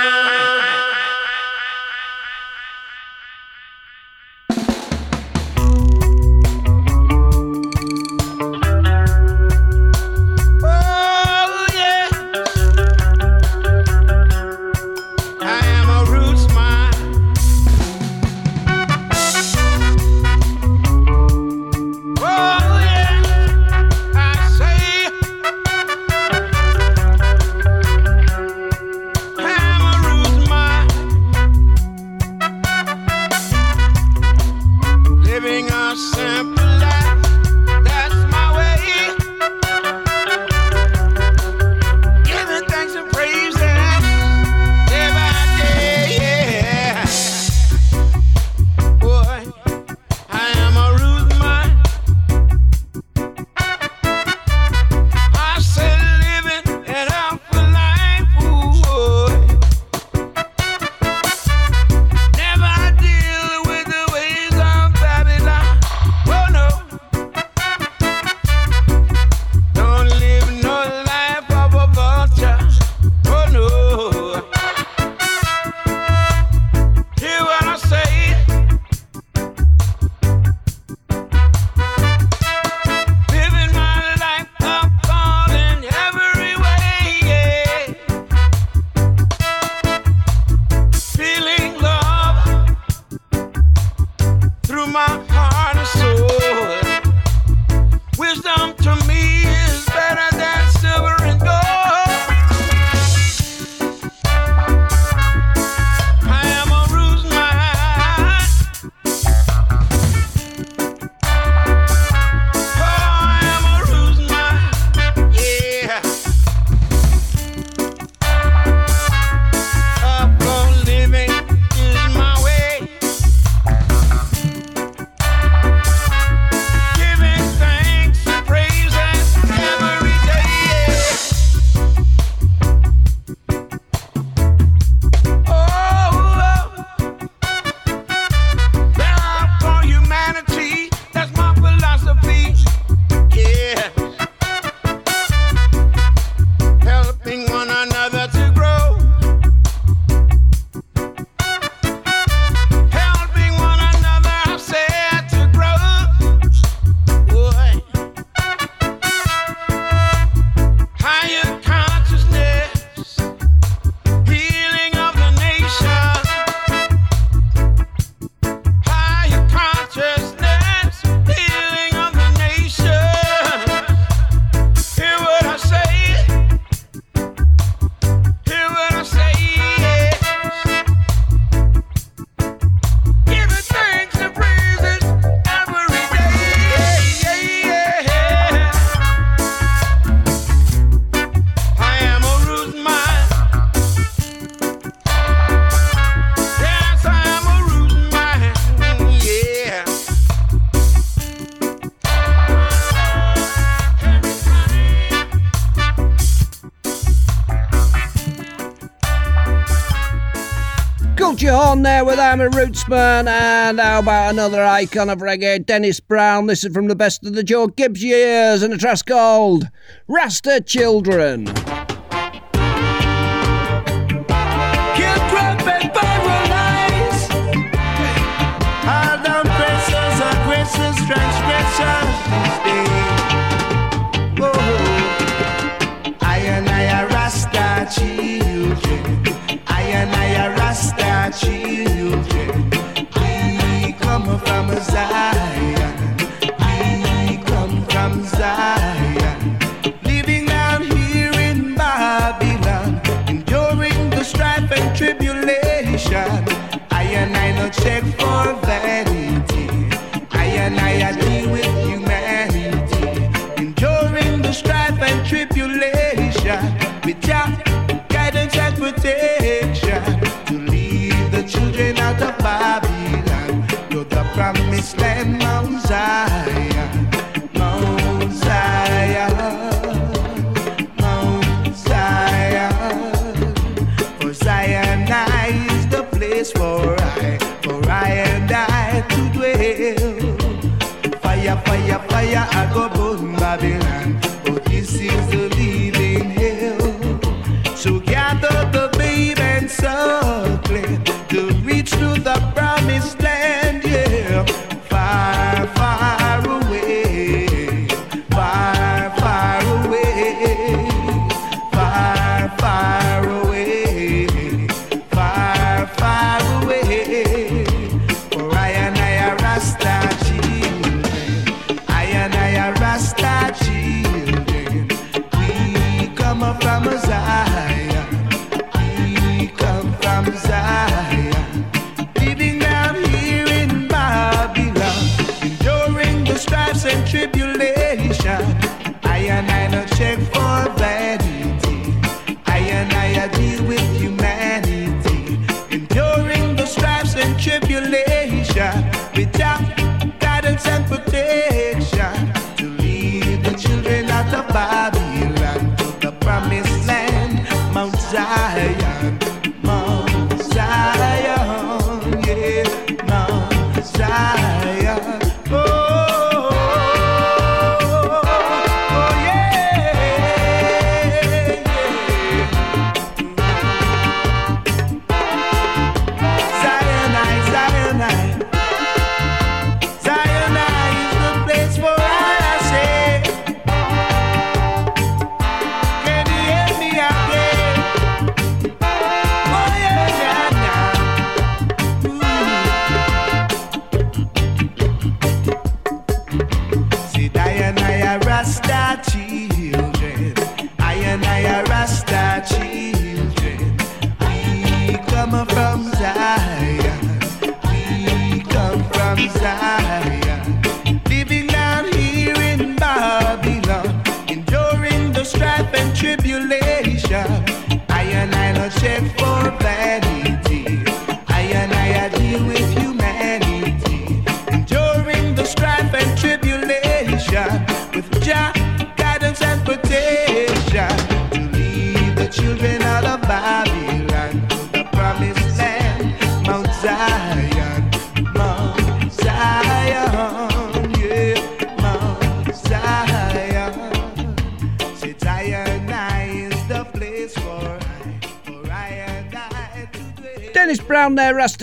with I'm a Rootsman and how about another icon of reggae, Dennis Brown. This is from the best of the Joe Gibbs years and a track called Rasta Children.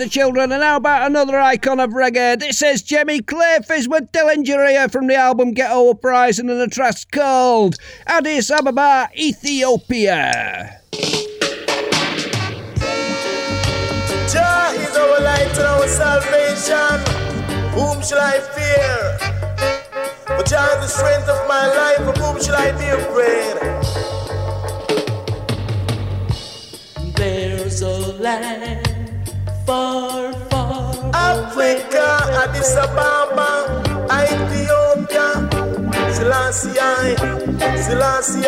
the children, and how about another icon of reggae? This is Jimmy Cliff with Dillinger here from the album Ghetto Uprising and a track called Addis Ababa, Ethiopia. Jah is our light and our salvation. Whom shall I fear? For Jah is the strength of my life. Of whom shall I be afraid? There's a land. Africa, Addis Ababa, Ethiopia, Selassie, Selassie,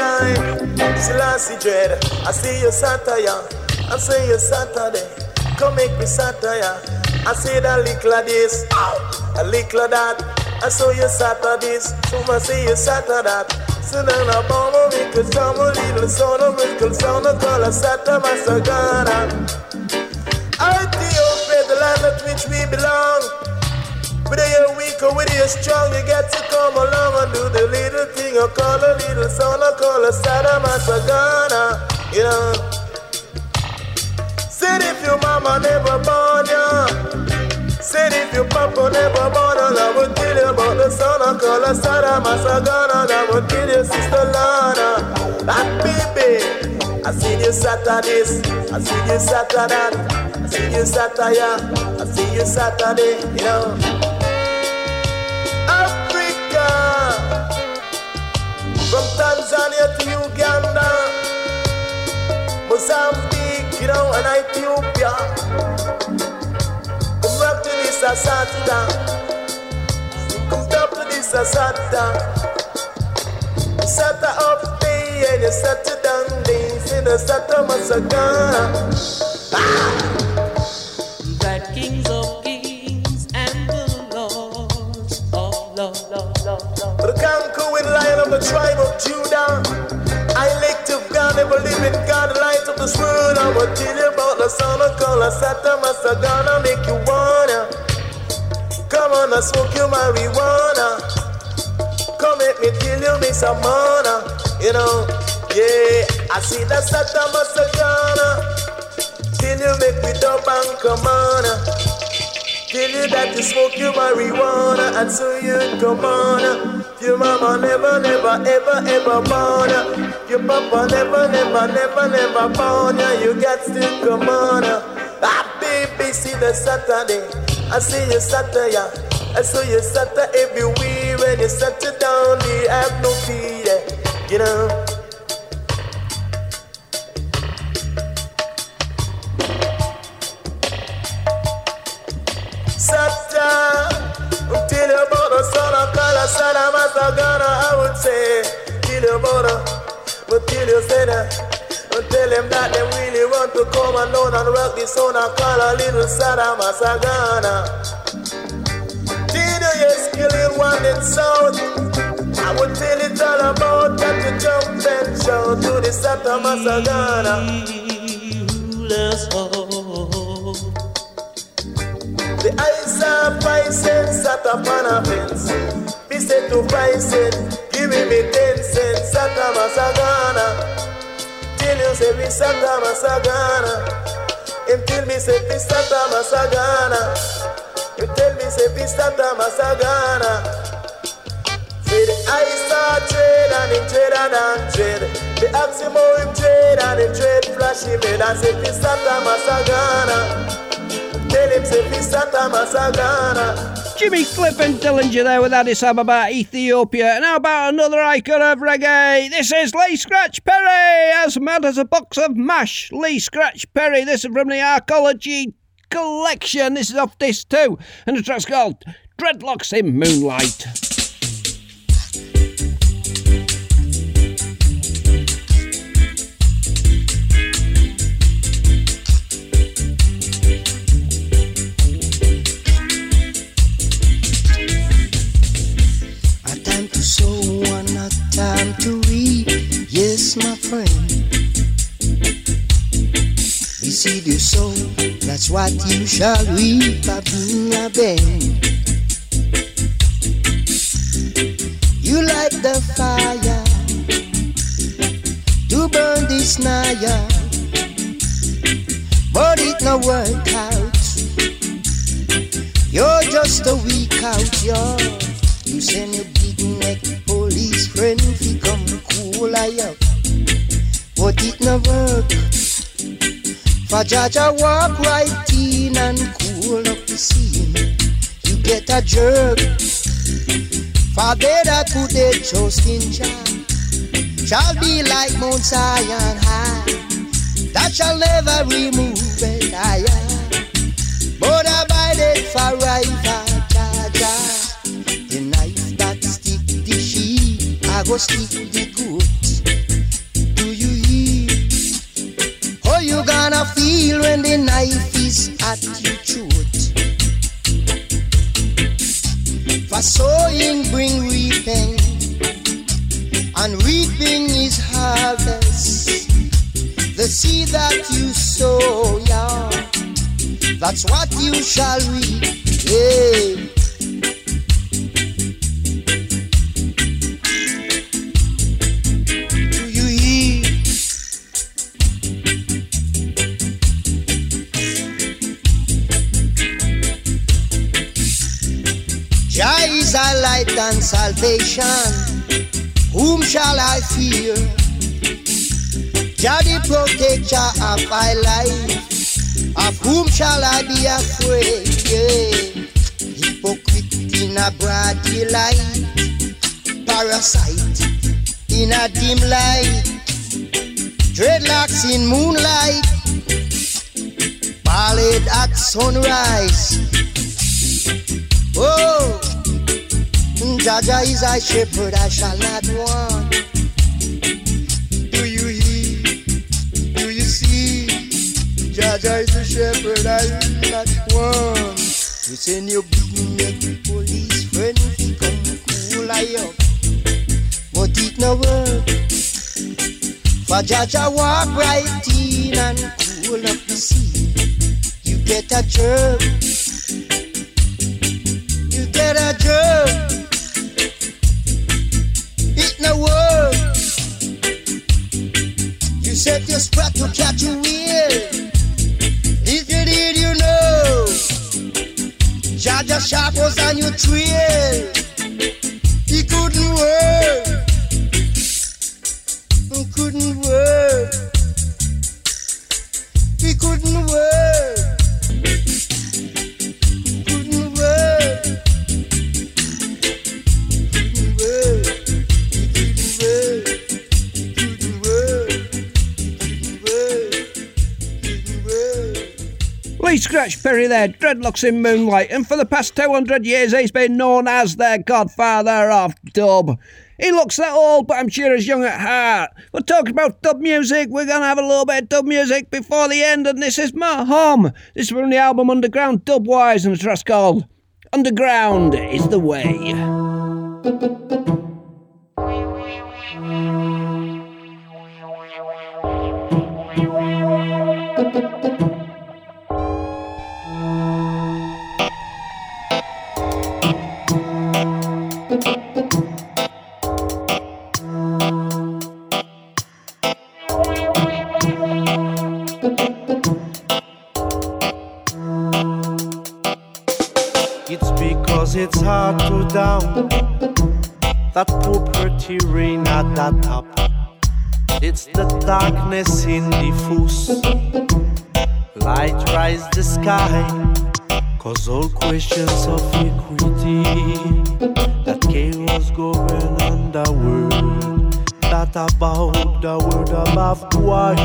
Selassie Dread. I see you Saturday, I see you Saturday. Come make me Saturday. I see that little like this, a little like that. I saw you Saturdays, so I see you Saturday. gonna on a wrinkle, some little, so no wrinkle, so no color, Saturday, Master God which we belong. Whether you're weak or whether you're strong, you got to come along and do the little thing. I call a little son, I call a Saddam Sagana, you know. Said if your mama never born ya, said if your papa never born ya, I would tell you about the son, I call a Saddam Sagana, I would tell you sister Lana. That baby, I see you Saturdays, I see you I see you Saturday, I see you Saturday, you know. Africa, from Tanzania to Uganda, Mozambique, you know, and Ethiopia. Come back to this Asata, come down to this Asata. Sata up there and you sat it down there, in the Sata Masagana. that ah! Of the tribe of Judah. I elect of God, ever living God, light of this world. I will tell you about the son of God, Sata Masagana, make you wanna. Come on, I smoke you marijuana. Come let me tell you, me some mana, you know. Yeah, I see the Sata Masagana. Till you make me dub and come on. Tell you that you smoke your marijuana and so you come on. Your mama never, never, ever, ever born. Your papa never, never, never, never born. You got to come on. Ah, baby, see the Saturday. I see you Saturday. I saw you Saturday everywhere when you it down. You have no fear, you know. Kala Sada I would say, tell you about her, but tell you say that, and tell them that they really want to come and down and rock this the son of Kala little Masagana. Tell you you're killing one in south, I would tell it all about that you jump and shout to the Sata Masagana. The eyes are pricing, sat upon a fence. Me say to pricing, give me ten cents, Sata Masagana. Till you say me Sata Masagana. Until me say me Sata Masagana. You tell me say me Sata Masagana. Say the eyes are trade and him trade and him trade. The Aximo him trade and him trade flashy made. I say me Sata Masagana. Tell him say me Sata Masagana. Jimmy Cliff and Dillinger there with Addis Ababa, Ethiopia. And how about another icon of reggae? This is Lee Scratch Perry, as mad as a box of mash. Lee Scratch Perry, this is from the Arkology collection. This is off this too. And the track's called Dreadlocks in Moonlight. Time to reap. Yes, my friend. The seed you sow, that's what you shall reap. A bend. You light the fire to burn this naya, but it no work out. You're just a weak out, you're. You send your I up. But it no work. For Jaja walk right in and cool up the scene. You get a jerk. For better to the trust in Jah. Shall be like Mount Zion high. That shall never remove it higher. But abide it forever, Jaja. The knife that stick the sheep, I go stick the feel when the knife is at your throat? For sowing bring reaping, and reaping is harvest. The seed that you sow, yeah, That's what you shall reap. Yeah. Light and salvation. Whom shall I fear? Jah the protector of my life. Of whom shall I be afraid? Yeah. Hypocrite in a broad daylight, parasite in a dim light, dreadlocks in moonlight, ballad at sunrise. Oh, Jaja is a shepherd, I shall not want. Do you hear? Do you see? Jaja is a shepherd, I will not want. You send your big neck police friend, he come cool I up, but it no work. For Jaja walk right in and cool up the sea. You get a jerk, you get a jerk. No work. You set your spot to catch a wheel. If you did, you know. Jaja Sharp was on your trail. He couldn't work. He couldn't work. He couldn't work. Lee Scratch Perry there, dreadlocks in moonlight, and for the past 200 years he's been known as the godfather of dub. He looks that old, but I'm sure he's young at heart. We're talking about dub music. We're going to have a little bit of dub music before the end, and this is my home. This is from the album Underground Dubwise, and track's called Underground is the Way. That poor pretty rain at the top. It's the darkness in the diffuse. Light rise the sky. Cause all questions of equity that chaos govern world. That about the word above wide.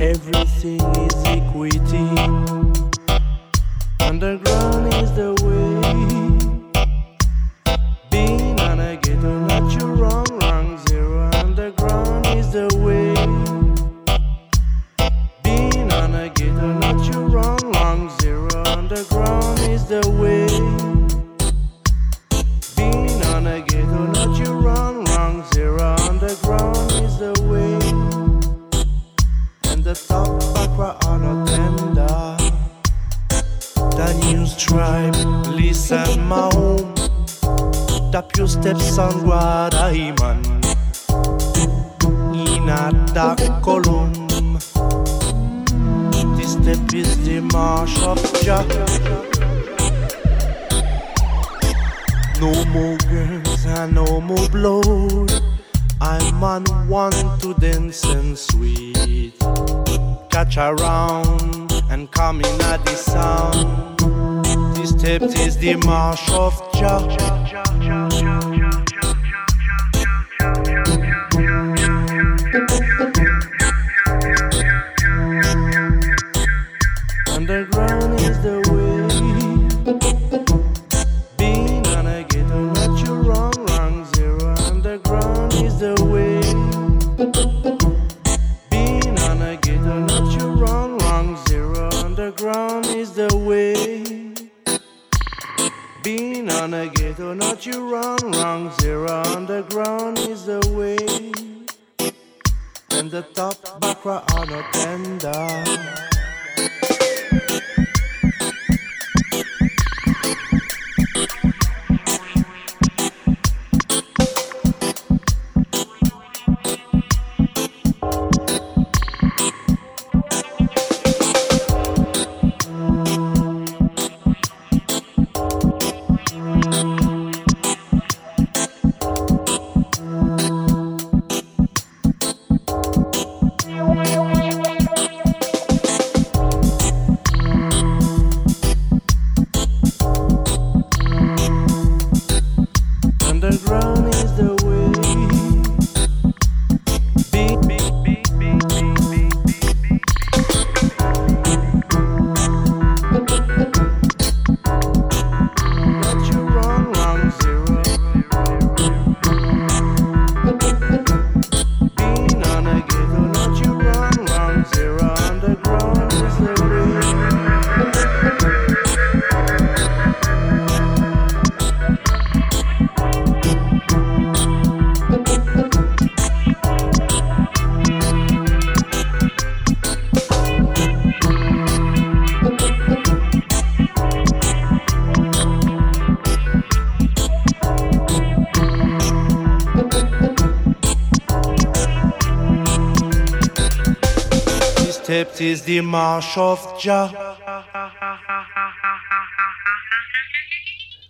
Everything is equity. Underground is the Catch around and come in at the sound. This step is the march of Jah. Is the marsh of Jah.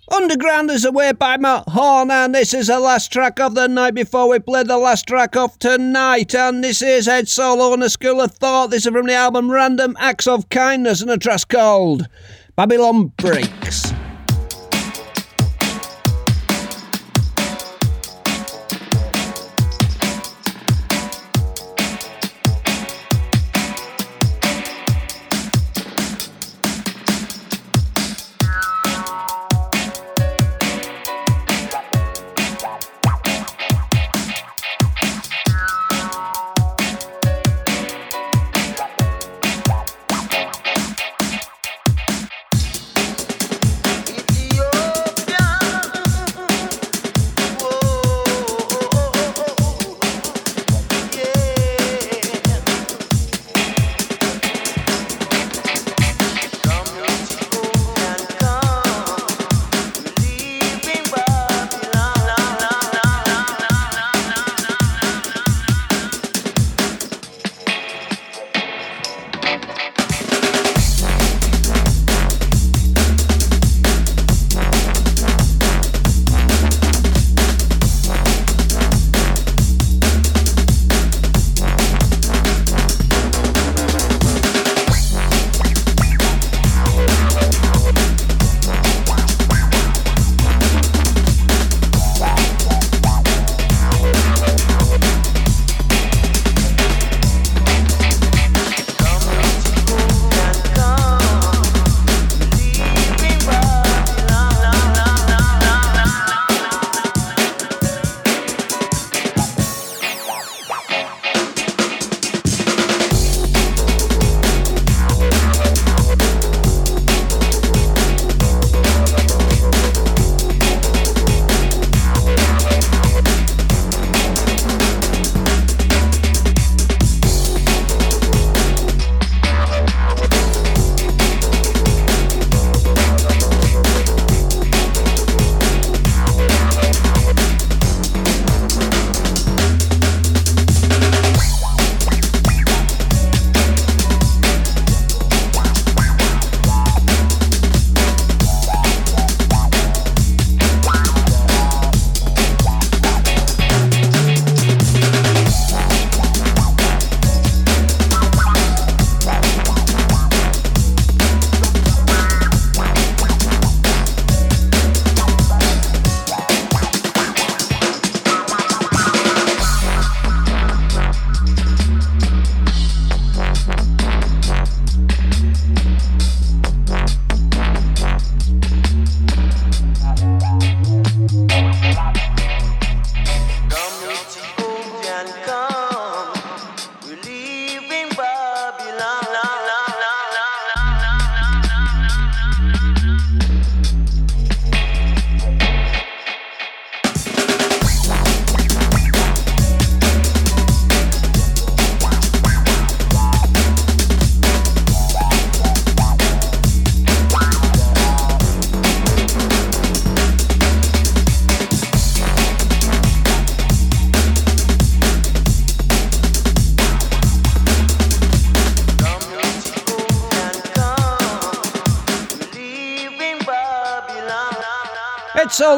Underground is away by Matt Horn, and this is the last track of the night before we play the last track of tonight. And this is Ed Solo and a Skool of Thought. This is from the album Random Acts of Kindness and a track called Babylon Breaks.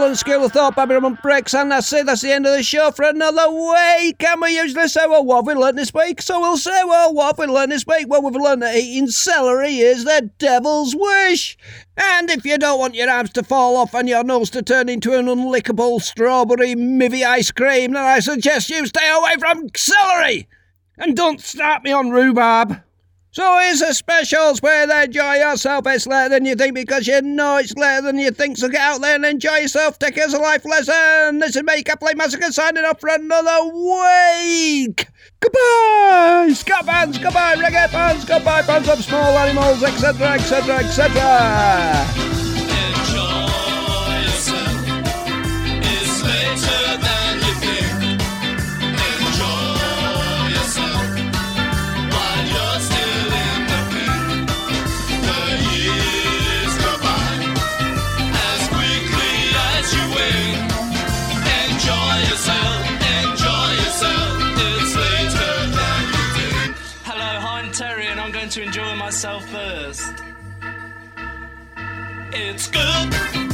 Soul and Skool of Thought, Babylon Breaks, and that's it. That's the end of the show for another week. And we usually say, well, what have we learned this week? So we'll say, well, what have we learned this week? Well, we've learned that eating celery is the devil's wish. And if you don't want your arms to fall off and your nose to turn into an unlickable strawberry mivvy ice cream, then I suggest you stay away from celery. And don't start me on rhubarb. So here's a specials where they enjoy yourself. It's later than you think because you know it's later than you think. So get out there and enjoy yourself. Take it as a life lesson. This is me, Cat Flea Massacre, signing off for another week. Goodbye, ska bands, goodbye, reggae bands, goodbye, bands of small animals, etc., etc., etc. Terry and to enjoy myself first. It's good